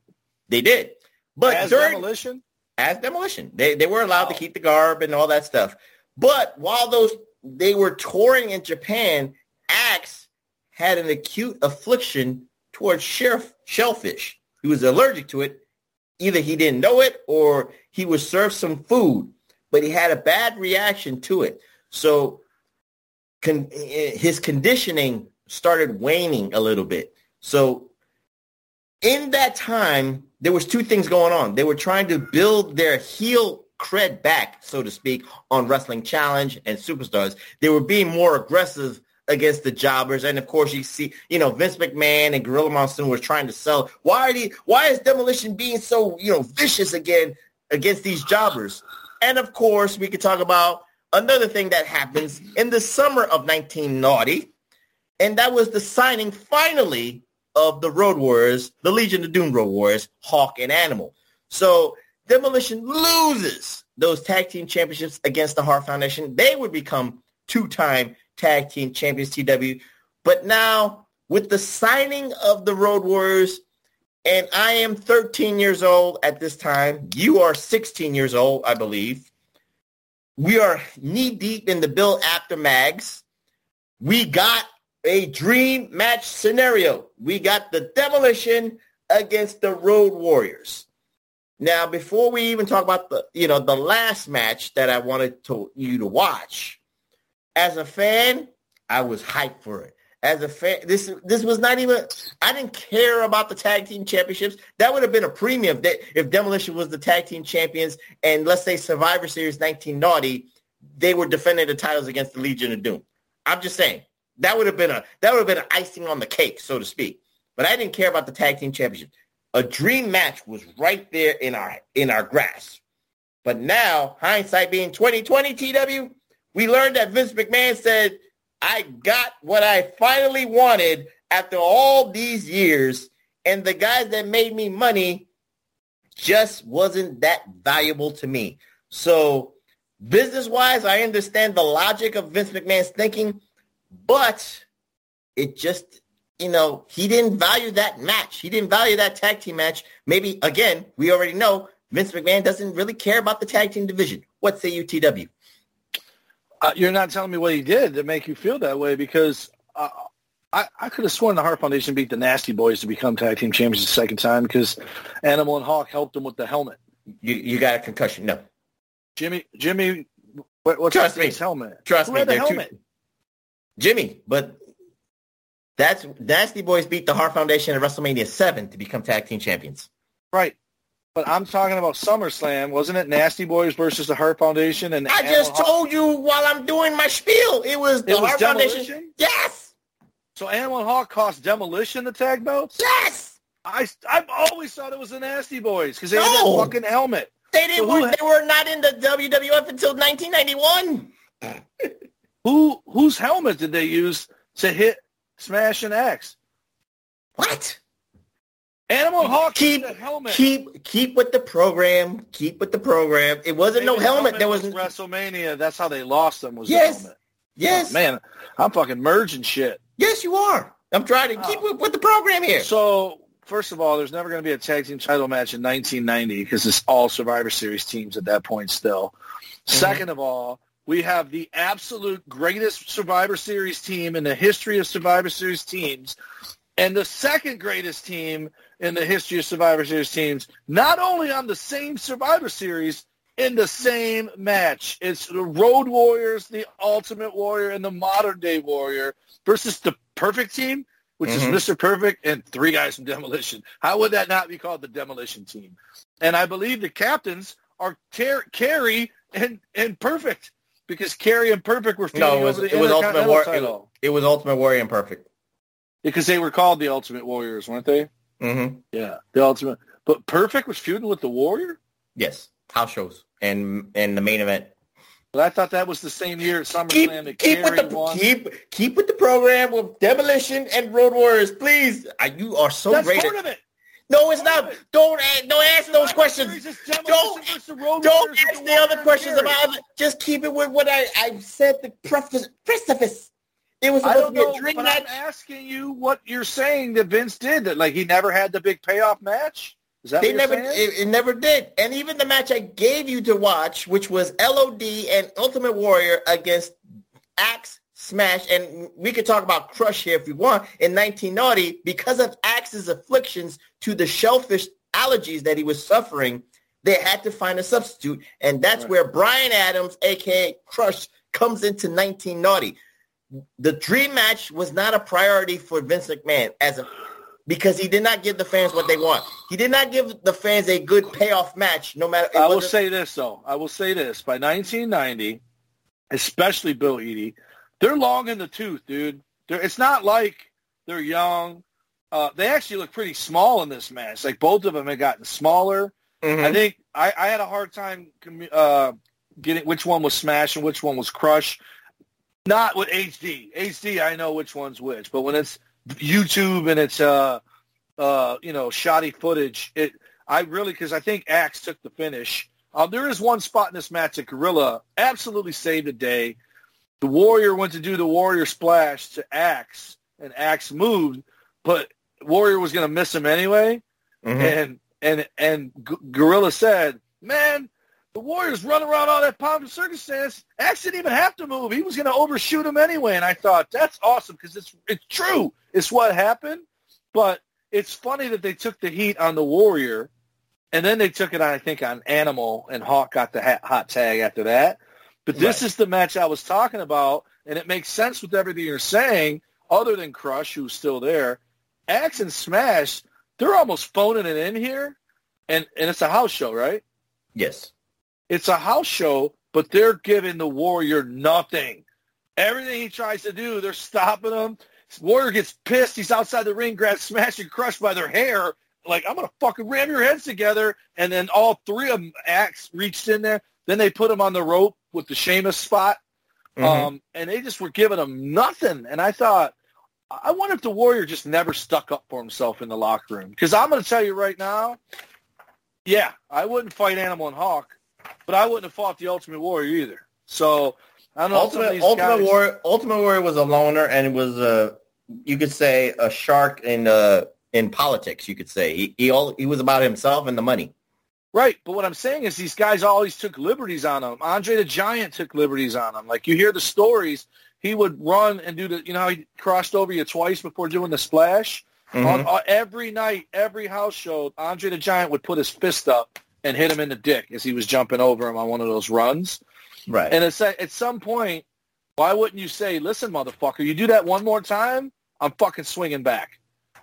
they did. But As during Demolition? as demolition, they they were allowed to keep the garb and all that stuff. But while those they were touring in Japan, Axe had an acute affliction towards sheriff, shellfish. He was allergic to it. Either he didn't know it or he was served some food, but he had a bad reaction to it. So con- his conditioning started waning a little bit. So in that time, there was two things going on. They were trying to build their heel cred back, so to speak, on Wrestling Challenge and Superstars. They were being more aggressive against the jobbers. And of course, you see, you know, Vince McMahon and Gorilla Monsoon were trying to sell. Why are they, why is Demolition being so, you know, vicious again against these jobbers? And of course, we could talk about another thing that happens in the summer of 1990. And that was the signing finally of the Road Warriors, the Legion of Doom Road Warriors, Hawk and Animal. So Demolition loses those tag team championships against the Hart Foundation. They would become two-time tag team champions TW. But now with the signing of the Road Warriors, and I am 13 years old at this time. You are 16 years old, I believe. We are knee deep in the Bill Apter Mags. We got a dream match scenario. We got the Demolition against the Road Warriors. Now, before we even talk about the, you know, the last match that I wanted to, you to watch, as a fan, I was hyped for it. As a fan, this this was not even. I didn't care about the tag team championships. That would have been a premium that if Demolition was the tag team champions, and let's say Survivor Series 1990, they were defending the titles against the Legion of Doom. I'm just saying that would have been a that would have been an icing on the cake, so to speak. But I didn't care about the tag team championship. A dream match was right there in our in our grasp. But now, hindsight being 2020, TW, we learned that Vince McMahon said, I got what I finally wanted after all these years, and the guys that made me money just wasn't that valuable to me. So business-wise, I understand the logic of Vince McMahon's thinking, but it just, you know, he didn't value that match. He didn't value that tag team match. Maybe, again, we already know Vince McMahon doesn't really care about the tag team division. What say you, TW? Uh, you're not telling me what he did to make you feel that way because uh, I, I could have sworn the Hart Foundation beat the Nasty Boys to become tag team champions the second time because Animal and Hawk helped them with the helmet. You you got a concussion? No. Jimmy Jimmy, what, what's Trust his me. helmet? Trust Who me, the they're too- helmet? Jimmy, but that's Nasty Boys beat the Hart Foundation at WrestleMania 7 to become tag team champions. Right. But I'm talking about SummerSlam. Wasn't it Nasty Boys versus the Hart Foundation? And I just Animal told you while I'm doing my spiel. It was the It was Hart Foundation. Yes. So Animal Hawk cost Demolition the tag belts? Yes. I, I've always thought it was the Nasty Boys because they had No. that fucking helmet. They didn't. So were, they were not in the WWF until 1991. [laughs] Who whose helmet did they use to hit Smash and Axe? What? Animal Hawk keep helmet. keep keep with the program. Keep with the program. It wasn't Maybe no the helmet. There was WrestleMania. That's how they lost them. Was Yes. the helmet. yes, Oh, man, I'm fucking merging shit. yes. You are. I'm trying to keep with, with the program here. So first of all, there's never going to be a tag team title match in 1990 because it's all Survivor Series teams at that point still. Mm-hmm. Second of all, we have the absolute greatest Survivor Series team in the history of Survivor Series teams and the second greatest team in the history of Survivor Series teams, not only on the same Survivor Series, in the same match. It's the Road Warriors, the Ultimate Warrior, and the Modern Day Warrior versus the Perfect Team, which Mhm. is Mr. Perfect and three guys from Demolition. How would that not be called the Demolition Team? And I believe the captains are Car- Kerry and, and Perfect because Kerry and Perfect were feuding No, it was it was Ultimate Warrior. It, it was Ultimate Warrior and Perfect. Because they were called the Ultimate Warriors, weren't they? Mm-hmm. Yeah, the Ultimate. But Perfect was feuding with the Warrior? Yes, house shows and and the main event. But I thought that was the same year at SummerSlam Keep that keep with the won. keep keep with the program with Demolition and Road Warriors, please. Uh, you are so That's great. part at- of it. No, it's not. Don't don't ask those questions. Don't don't ask the other questions about it. Just keep it with what I I said. The preface. Preface. It was I supposed don't to be a dream but match. I'm asking you what you're saying that Vince did. That like he never had the big payoff match. Is that They what you're never, it, it never did. And even the match I gave you to watch, which was LOD and Ultimate Warrior against Axe Smash, and we could talk about Crush here if we want, in 1990, because of Axe's afflictions to the shellfish allergies that he was suffering, they had to find a substitute. And that's where Brian Adams, aka Crush, comes into 1990. The dream match was not a priority for Vince McMahon as a because he did not give the fans what they want. He did not give the fans a good payoff match, no matter. I will say this though. I will say this. By 1990, especially Bill Eadie, they're long in the tooth, dude. They're, it's not like they're young. Uh, they actually look pretty small in this match. Like both of them have gotten smaller. Mhm. I think I, I had a hard time uh, getting which one was Smash and which one was Crush. Not with HD. HD, I know which one's which, but when it's YouTube and it's uh, uh, you know shoddy footage, it I really because I think Axe took the finish. Uh, there is one spot in this match that Gorilla absolutely saved the day. The Warrior went to do the Warrior splash to Axe, and Axe moved, but Warrior was going to miss him anyway. Mhm. And and and G- Gorilla said, "Man, the Warriors running around all that pomp and circumstance. Axe didn't even have to move. He was going to overshoot him anyway." And I thought that's awesome because it's it's true. It's what happened. But it's funny that they took the heat on the Warrior, and then they took it on I think on Animal, and Hawk got the hot tag after that. But this is the match I was talking about, and it makes sense with everything you're saying. Other than Crush, who's still there, Axe and Smash, they're almost phoning it in here, and and it's a house show, right? Yes. It's a house show, but they're giving the Warrior nothing. Everything he tries to do, they're stopping him. Warrior gets pissed. He's outside the ring, grabs Smash and Crush by their hair. Like, I'm going to fucking ram your heads together. And then all three of them, Axe reached in there. Then they put him on the rope with the Sheamus spot. Mhm. Um, and they just were giving him nothing. And I thought, I wonder if the Warrior just never stuck up for himself in the locker room. Because I'm going to tell you right now, yeah, I wouldn't fight Animal and Hawk, but I wouldn't have fought the Ultimate Warrior either. So I don't know. if some of Ultimate these Ultimate guys- Warrior Ultimate Warrior was a loner and was a you could say a shark in uh in politics. You could say he he, all, he was about himself and the money. Right, but what I'm saying is these guys always took liberties on him. Andre the Giant took liberties on him. Like you hear the stories, he would run and do the, you know, how he crossed over you twice before doing the splash. Mhm. On, on every night, every house show, Andre the Giant would put his fist up and hit him in the dick as he was jumping over him on one of those runs. Right. And it's at, at some point, why wouldn't you say, "Listen, motherfucker, you do that one more time, I'm fucking swinging back."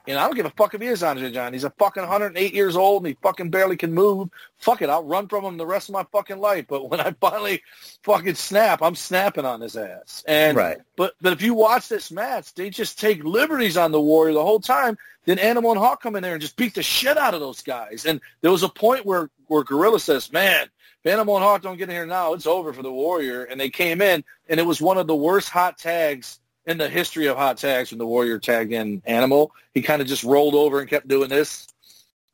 And I don't give a fuck if he is Andre John. He's a fucking 108 years old and he fucking barely can move. Fuck it, I'll run from him the rest of my fucking life. But when I finally fucking snap, I'm snapping on his ass. And Right. but but if you watch this match, they just take liberties on the Warrior the whole time. Then Animal and Hawk come in there and just beat the shit out of those guys. And there was a point where where Gorilla says, "Man, if Animal and Hawk don't get in here now, it's over for the Warrior." And they came in, and it was one of the worst hot tags in the history of hot tags when the Warrior tagged in Animal. He kind of just rolled over and kept doing this.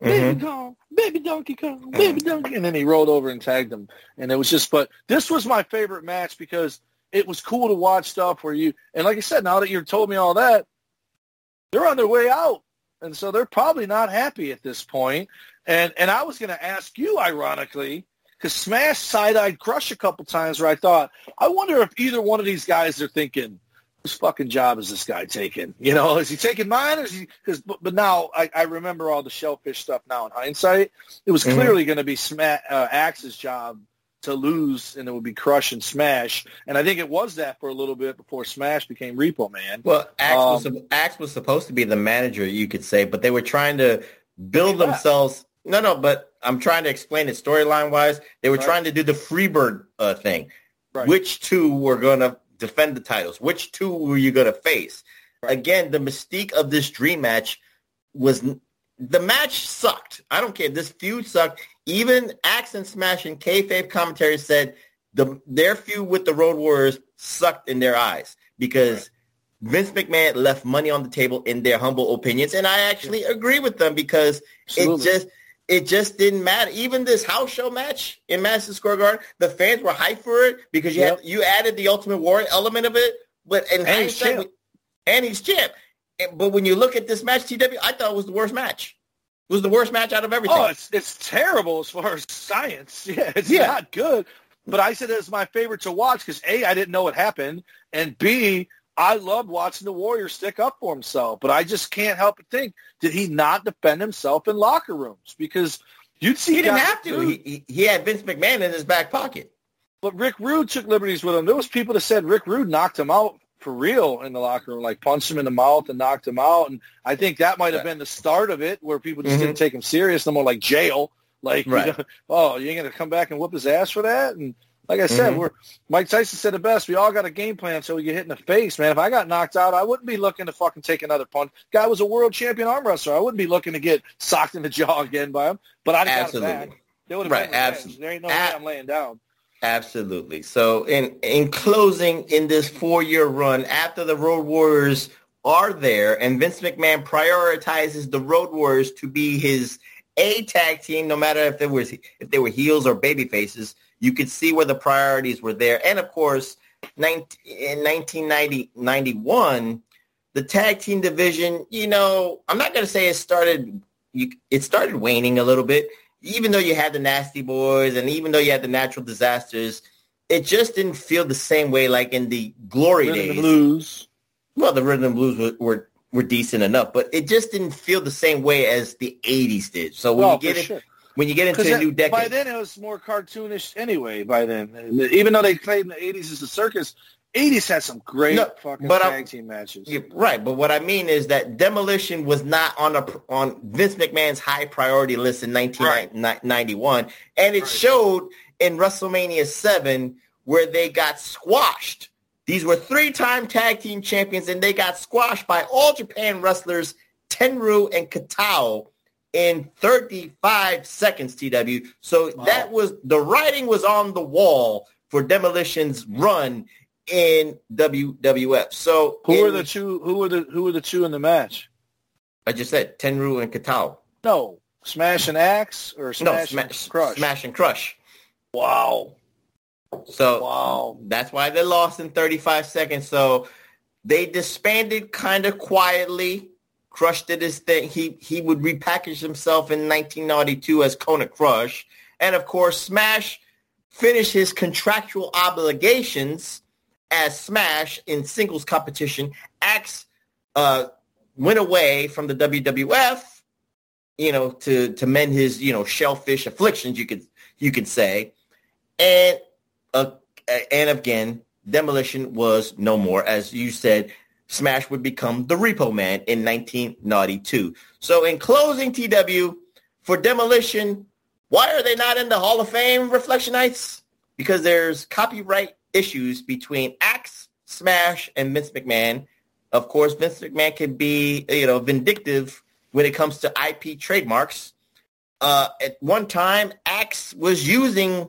Mm-hmm. Baby Kong, baby Donkey Kong, baby Donkey, and then he rolled over and tagged him. And it was just, but this was my favorite match because it was cool to watch stuff where you, and like I said, now that you've told me all that, they're on their way out, and so they're probably not happy at this point. And and I was going to ask you, ironically, because Smash side-eyed Crush a couple times where I thought, I wonder if either one of these guys are thinking, whose fucking job is this guy taking? You know, is he taking mine? Or is he? Because but, but now I, I remember all the shellfish stuff now in hindsight. It was Mhm. clearly going to be Sma- uh, Axe's job to lose, and it would be Crush and Smash. And I think it was that for a little bit before Smash became Repo Man. Well, Axe, was, Um, sup- Axe was supposed to be the manager, you could say, but they were trying to build themselves. No, no, but I'm trying to explain it storyline wise. They were Right. trying to do the Freebird uh, thing. Right. Which two were going to defend the titles? Which two were you going to face? Again, the mystique of this dream match was the match sucked. I don't care. This feud sucked. Even Axe and Smash and kayfabe commentary said the their feud with the Road Warriors sucked in their eyes because Vince McMahon left money on the table in their humble opinions, and I actually agree with them because Absolutely. it just it just didn't matter. Even this house show match in Madison Square Garden, the fans were hyped for it because you Yep. had you added the Ultimate Warrior element of it. But in And he's champ. and he's champ. But when you look at this match, TW, I thought it was the worst match. It was the worst match out of everything. Oh, it's it's terrible as far as science. [laughs] Yeah, it's Yeah. not good. But I said it's my favorite to watch because a I didn't know what happened, and b I loved watching the Warrior stick up for himself. But I just can't help but think did he not defend himself in locker rooms because you'd see he didn't have to. He, he, he had Vince McMahon in his back pocket. But Rick Rude took liberties with him. There was people that said Rick Rude knocked him out for real in the locker room, like punched him in the mouth and knocked him out. And I think that might have been the start of it, where people just Mhm. didn't take him serious, no more like jail. Like, you know, [laughs] oh, you ain't gonna come back and whoop his ass for that? And like I said, Mhm. we're Mike Tyson said it best. We all got a game plan so we get hit in the face, man. If I got knocked out, I wouldn't be looking to fucking take another punch. Guy was a world champion arm wrestler. I wouldn't be looking to get socked in the [laughs] jaw again by him. But I'd have got it back. Absolutely. They would have Right, been revenge. absolutely. There ain't no way I'm laying down. Absolutely. So in in closing, in this four year run, after the Road Warriors are there, and Vince McMahon prioritizes the Road Warriors to be his A tag team, no matter if they was if they were heels or baby faces, you could see where the priorities were there. And of course, 19, in 1991, the tag team division, you know, I'm not going to say it started, you, it started waning a little bit. Even though you had the Nasty Boys and even though you had the Natural Disasters, it just didn't feel the same way like in the glory Rhythm days. blues. Well, the rhythm and blues were, were were decent enough, but it just didn't feel the same way as the '80s did. So when you get it, sure. When you get into a new decade, By then it was more cartoonish anyway. By then, even though they in the '80s as a circus, '80s had some great No, fucking but tag I'm- team matches. Yeah, right, but what I mean is that Demolition was not on a on Vince McMahon's high priority list in 1991, and it showed in WrestleMania 7 where they got squashed. These were three-time tag team champions, and they got squashed by All Japan wrestlers Tenryu and Kitao in 35 seconds. TW. So that was the writing was on the wall for Demolition's run in WWF. So Who were the two? Who were the Who were the two in the match? I just said Tenryu and Kitao. No, Smash and Axe or No, Smash and smash, Crush. smash and crush. Wow. So Wow. that's why they lost in 35 seconds. So they disbanded kind of quietly. Crush did his thing. He he would repackage himself in 1992 as Kona Crush, and of course Smash finished his contractual obligations as Smash in singles competition. Axe uh, went away from the WWF, you know, to to mend his you know shellfish afflictions. You could you could say, and uh, and again, demolition was no more. As you said, Smash would become the Repo Man in 1992. So in closing, TW, for Demolition, why are they not in the Hall of Fame, Reflectionites? Because there's copyright issues between Axe, Smash, and Vince McMahon. Of course, Vince McMahon can be, you know, vindictive when it comes to IP trademarks. Uh, at one time, Axe was using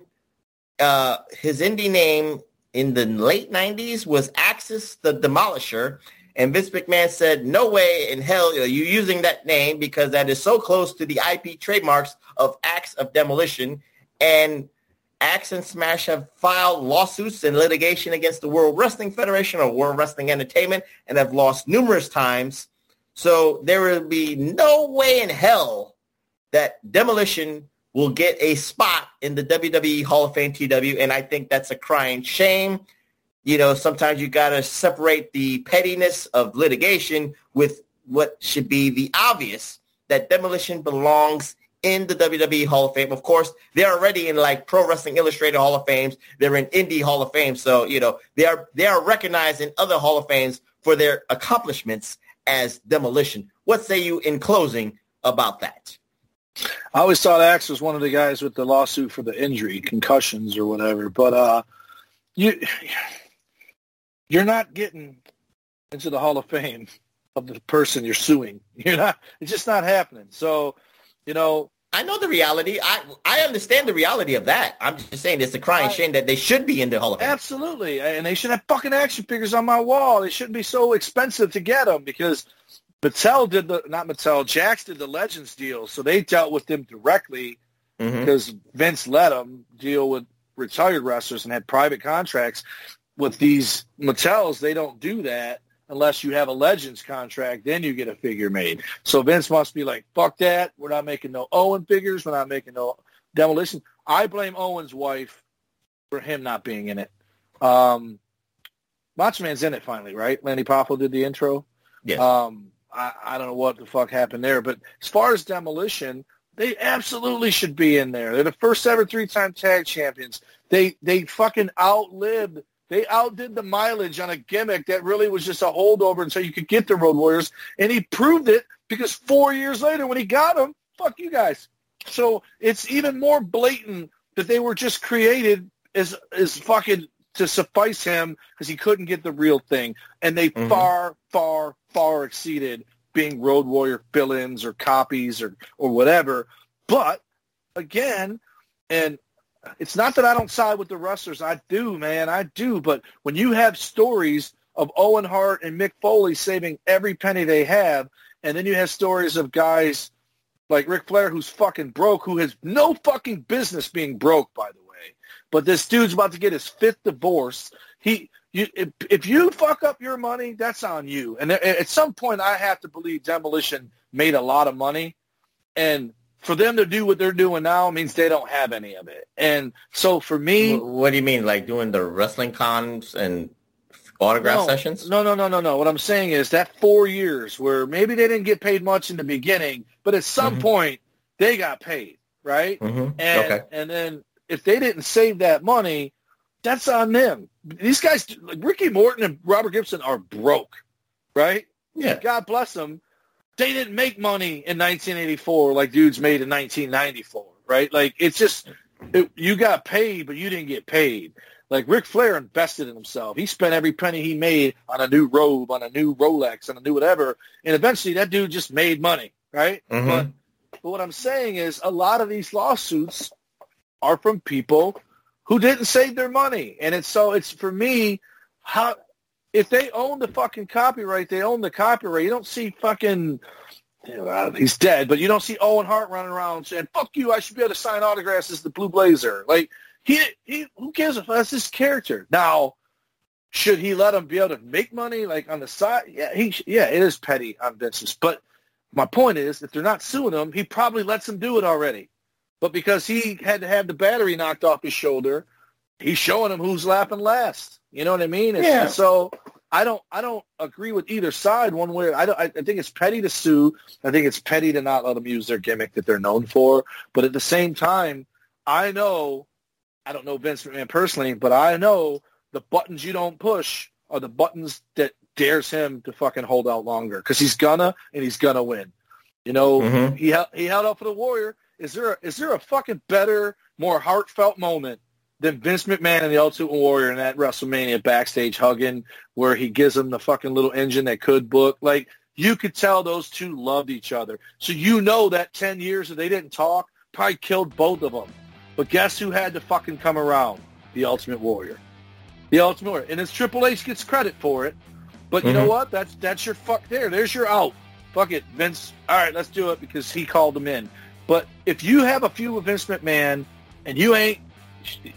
uh, his indie name in the late 90s was Axis the Demolisher. And Vince McMahon said, no way in hell are you using that name because that is so close to the IP trademarks of Axe of Demolition. And Axe and Smash have filed lawsuits and litigation against the World Wrestling Federation or World Wrestling Entertainment and have lost numerous times. So there will be no way in hell that Demolition will get a spot in the WWE Hall of Fame TW, and I think that's a crying shame. You know, sometimes you got to separate the pettiness of litigation with what should be the obvious that Demolition belongs in the WWE Hall of Fame. Of course, they're already in like Pro Wrestling Illustrated Hall of Fames. They're in Indie Hall of Fame. So, you know, they are they are recognized in other Hall of Fames for their accomplishments as Demolition. What say you in closing about that? I always thought Axe was one of the guys with the lawsuit for the injury, concussions or whatever. But uh, you you're not getting into the Hall of Fame of the person you're suing. [laughs] You're not. It's just not happening. So, you know. I know the reality. I I understand the reality of that. I'm just saying it's a crying I, shame that they should be in the Hall of Fame. Absolutely, and they should have fucking action figures on my wall. They shouldn't be so expensive to get them because Mattel did the not Mattel, Jakks did the Legends deal, so they dealt with them directly mm-hmm. because Vince let them deal with retired wrestlers and had private contracts. With these Mattels, they don't do that unless you have a Legends contract. Then you get a figure made. So Vince must be like, "Fuck that! We're not making no Owen figures. We're not making no demolition." I blame Owen's wife for him not being in it. Um, Macho Man's in it finally, right? Lanny Poffo did the intro. Yeah. Um, I, I don't know what the fuck happened there. But as far as demolition, they absolutely should be in there. They're the first ever three-time tag champions. They they fucking outlived. They outdid the mileage on a gimmick that really was just a holdover until you could get the Road Warriors, and he proved it because four years later, when he got them, fuck you guys. So it's even more blatant that they were just created as as fucking to suffice him because he couldn't get the real thing, and they mm-hmm. far, far, far exceeded being Road Warrior fill-ins or copies or or whatever. But again, and it's not that I don't side with the wrestlers. I do, man, I do. But when you have stories of Owen Hart and Mick Foley saving every penny they have, and then you have stories of guys like Ric Flair who's fucking broke, who has no fucking business being broke, by the way. But this dude's about to get his fifth divorce. He you, if, if you fuck up your money, that's on you. And at some point, I have to believe Demolition made a lot of money, and for them to do what they're doing now means they don't have any of it. And so for me, what do you mean, like doing the wrestling cons and autograph no, sessions? No, no, no, no, no. What I'm saying is that four years where maybe they didn't get paid much in the beginning, but at some mm-hmm. point they got paid, right? Mm-hmm. And okay. and then if they didn't save that money, that's on them. These guys, like Ricky Morton and Robert Gibson, are broke, right? Yeah. God bless them. They didn't make money in 1984 like dudes made in 1994, right? Like it's just it, you got paid, but you didn't get paid. Like Ric Flair invested in himself. He spent every penny he made on a new robe, on a new Rolex, on a new whatever, and eventually that dude just made money, right? Mm-hmm. But, but what I'm saying is a lot of these lawsuits are from people who didn't save their money. And it's so it's for me how if they own the fucking copyright, they own the copyright. You don't see fucking you know, he's dead, but you don't see Owen Hart running around saying "fuck you." I should be able to sign autographs as the Blue Blazer. Like he, he, who cares if that's his character? Now, should he let him be able to make money like on the side? Yeah, he, yeah, it is petty on Vince's. But my point is, if they're not suing him, he probably lets him do it already. But because he had to have the battery knocked off his shoulder, he's showing him who's laughing last. You know what I mean? It's, yeah. So I don't I don't agree with either side one way. I don't. I think it's petty to sue. I think it's petty to not let them use their gimmick that they're known for. But at the same time, I know I don't know Vince McMahon personally, but I know the buttons you don't push are the buttons that dares him to fucking hold out longer because he's gonna and he's gonna win. You know, Mhm. he he held out for the Warrior. Is there a, is there a fucking better, more heartfelt moment than Vince McMahon and the Ultimate Warrior in that WrestleMania backstage hugging where he gives him the fucking little engine that could book? Like you could tell those two loved each other. So you know that ten years that they didn't talk probably killed both of them. But guess who had to fucking come around? The Ultimate Warrior. The Ultimate Warrior. And it's Triple H gets credit for it. But you know Mhm. what? That's that's your fuck there. There's your out. Fuck it, Vince. All right, let's do it because he called them in. But if you have a few with Vince McMahon and you ain't,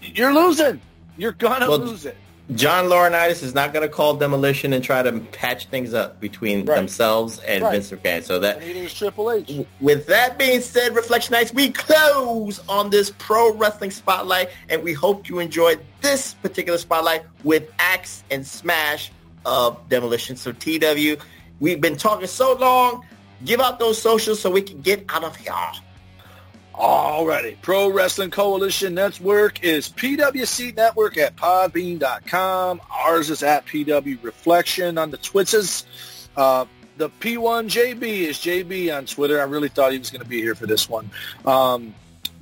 you're losing. You're gonna Well, lose it. John Laurinaitis is not going to call demolition and try to patch things up between Right. themselves and Right. Vince McMahon. So that And neither is Triple H. With that being said, Reflectionites, we close on this pro wrestling spotlight, and we hope you enjoyed this particular spotlight with Axe and Smash of Demolition. So TW, we've been talking so long. Give out those socials so we can get out of here. Alrighty. Pro Wrestling Coalition Network is PWC Network at podbean.com. Ours is at PW Reflection on the Twitters. Uh, the P1JB is JB on Twitter. I really thought he was going to be here for this one. Um,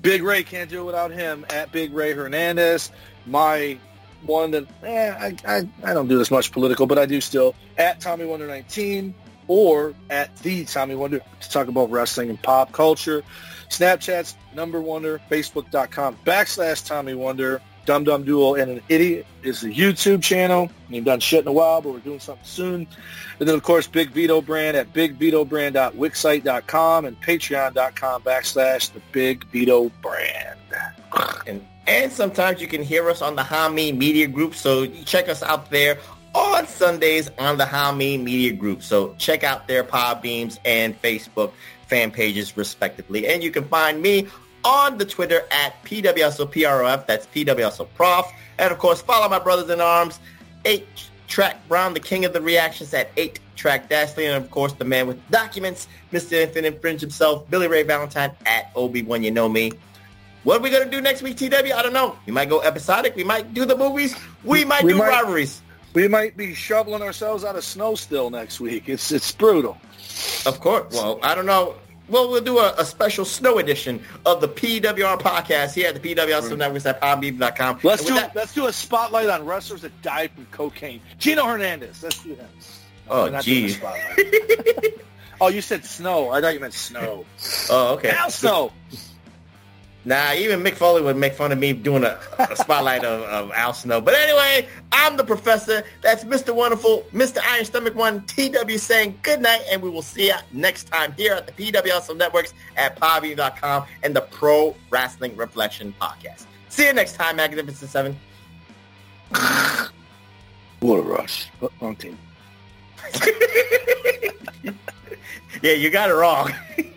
Big Ray can't do it without him at Big Ray Hernandez. My one that eh, I, I, I don't do this much political, but I do still at Tommy Wonder 19 or at the Tommy Wonder to talk about wrestling and pop culture. Snapchat's number wonder, facebook.com backslash Tommy Wonder, Dum Dum Duo and an Idiot is the YouTube channel. We've done shit in a while, but we're doing something soon. And then, of course, Big Vito Brand at bigvitobrand.wixsite.com and patreon.com backslash the Big Vito Brand. And, and sometimes you can hear us on the Hami Media Group. So check us out there on Sundays on the Hami Media Group. So check out their Podbeans and Facebook fan pages respectively. And you can find me on the Twitter at PWSOPROF. That's PWSOPROF. And of course, follow my brothers in arms, 8-Track Brown, the king of the reactions at 8-Track Dashley. And of course, the man with documents, Mr. Infinite Fringe himself, Billy Ray Valentine at Obi-Wan You Know Me. What are we going to do next week, TW? I don't know. We might go episodic. We might do the movies. We might We do might- rivalries. We might be shoveling ourselves out of snow still next week. It's it's brutal. Of course. Well, I don't know. Well, we'll do a, a special snow edition of the PWR podcast here at the PWR Network at podbean.com. Let's do that- let's do a spotlight on wrestlers that died from cocaine. Gino Hernandez. Let's do that. Oh, We're not doing a gee. spotlight. [laughs] oh, you said snow. I thought you meant snow. Oh, okay. Al Snow. Nah, even Mick Foley would make fun of me doing a, a spotlight of, of Al Snow. But anyway, I'm the professor. That's Mr. Wonderful, Mr. Iron Stomach One, TW saying good night, and we will see you next time here at the PWSL Networks at podbean.com and the Pro Wrestling Reflection Podcast. See you next time, Magnificent Seven. [sighs] What a rush. Oh, Wrong team. [laughs] Yeah, you got it wrong. [laughs]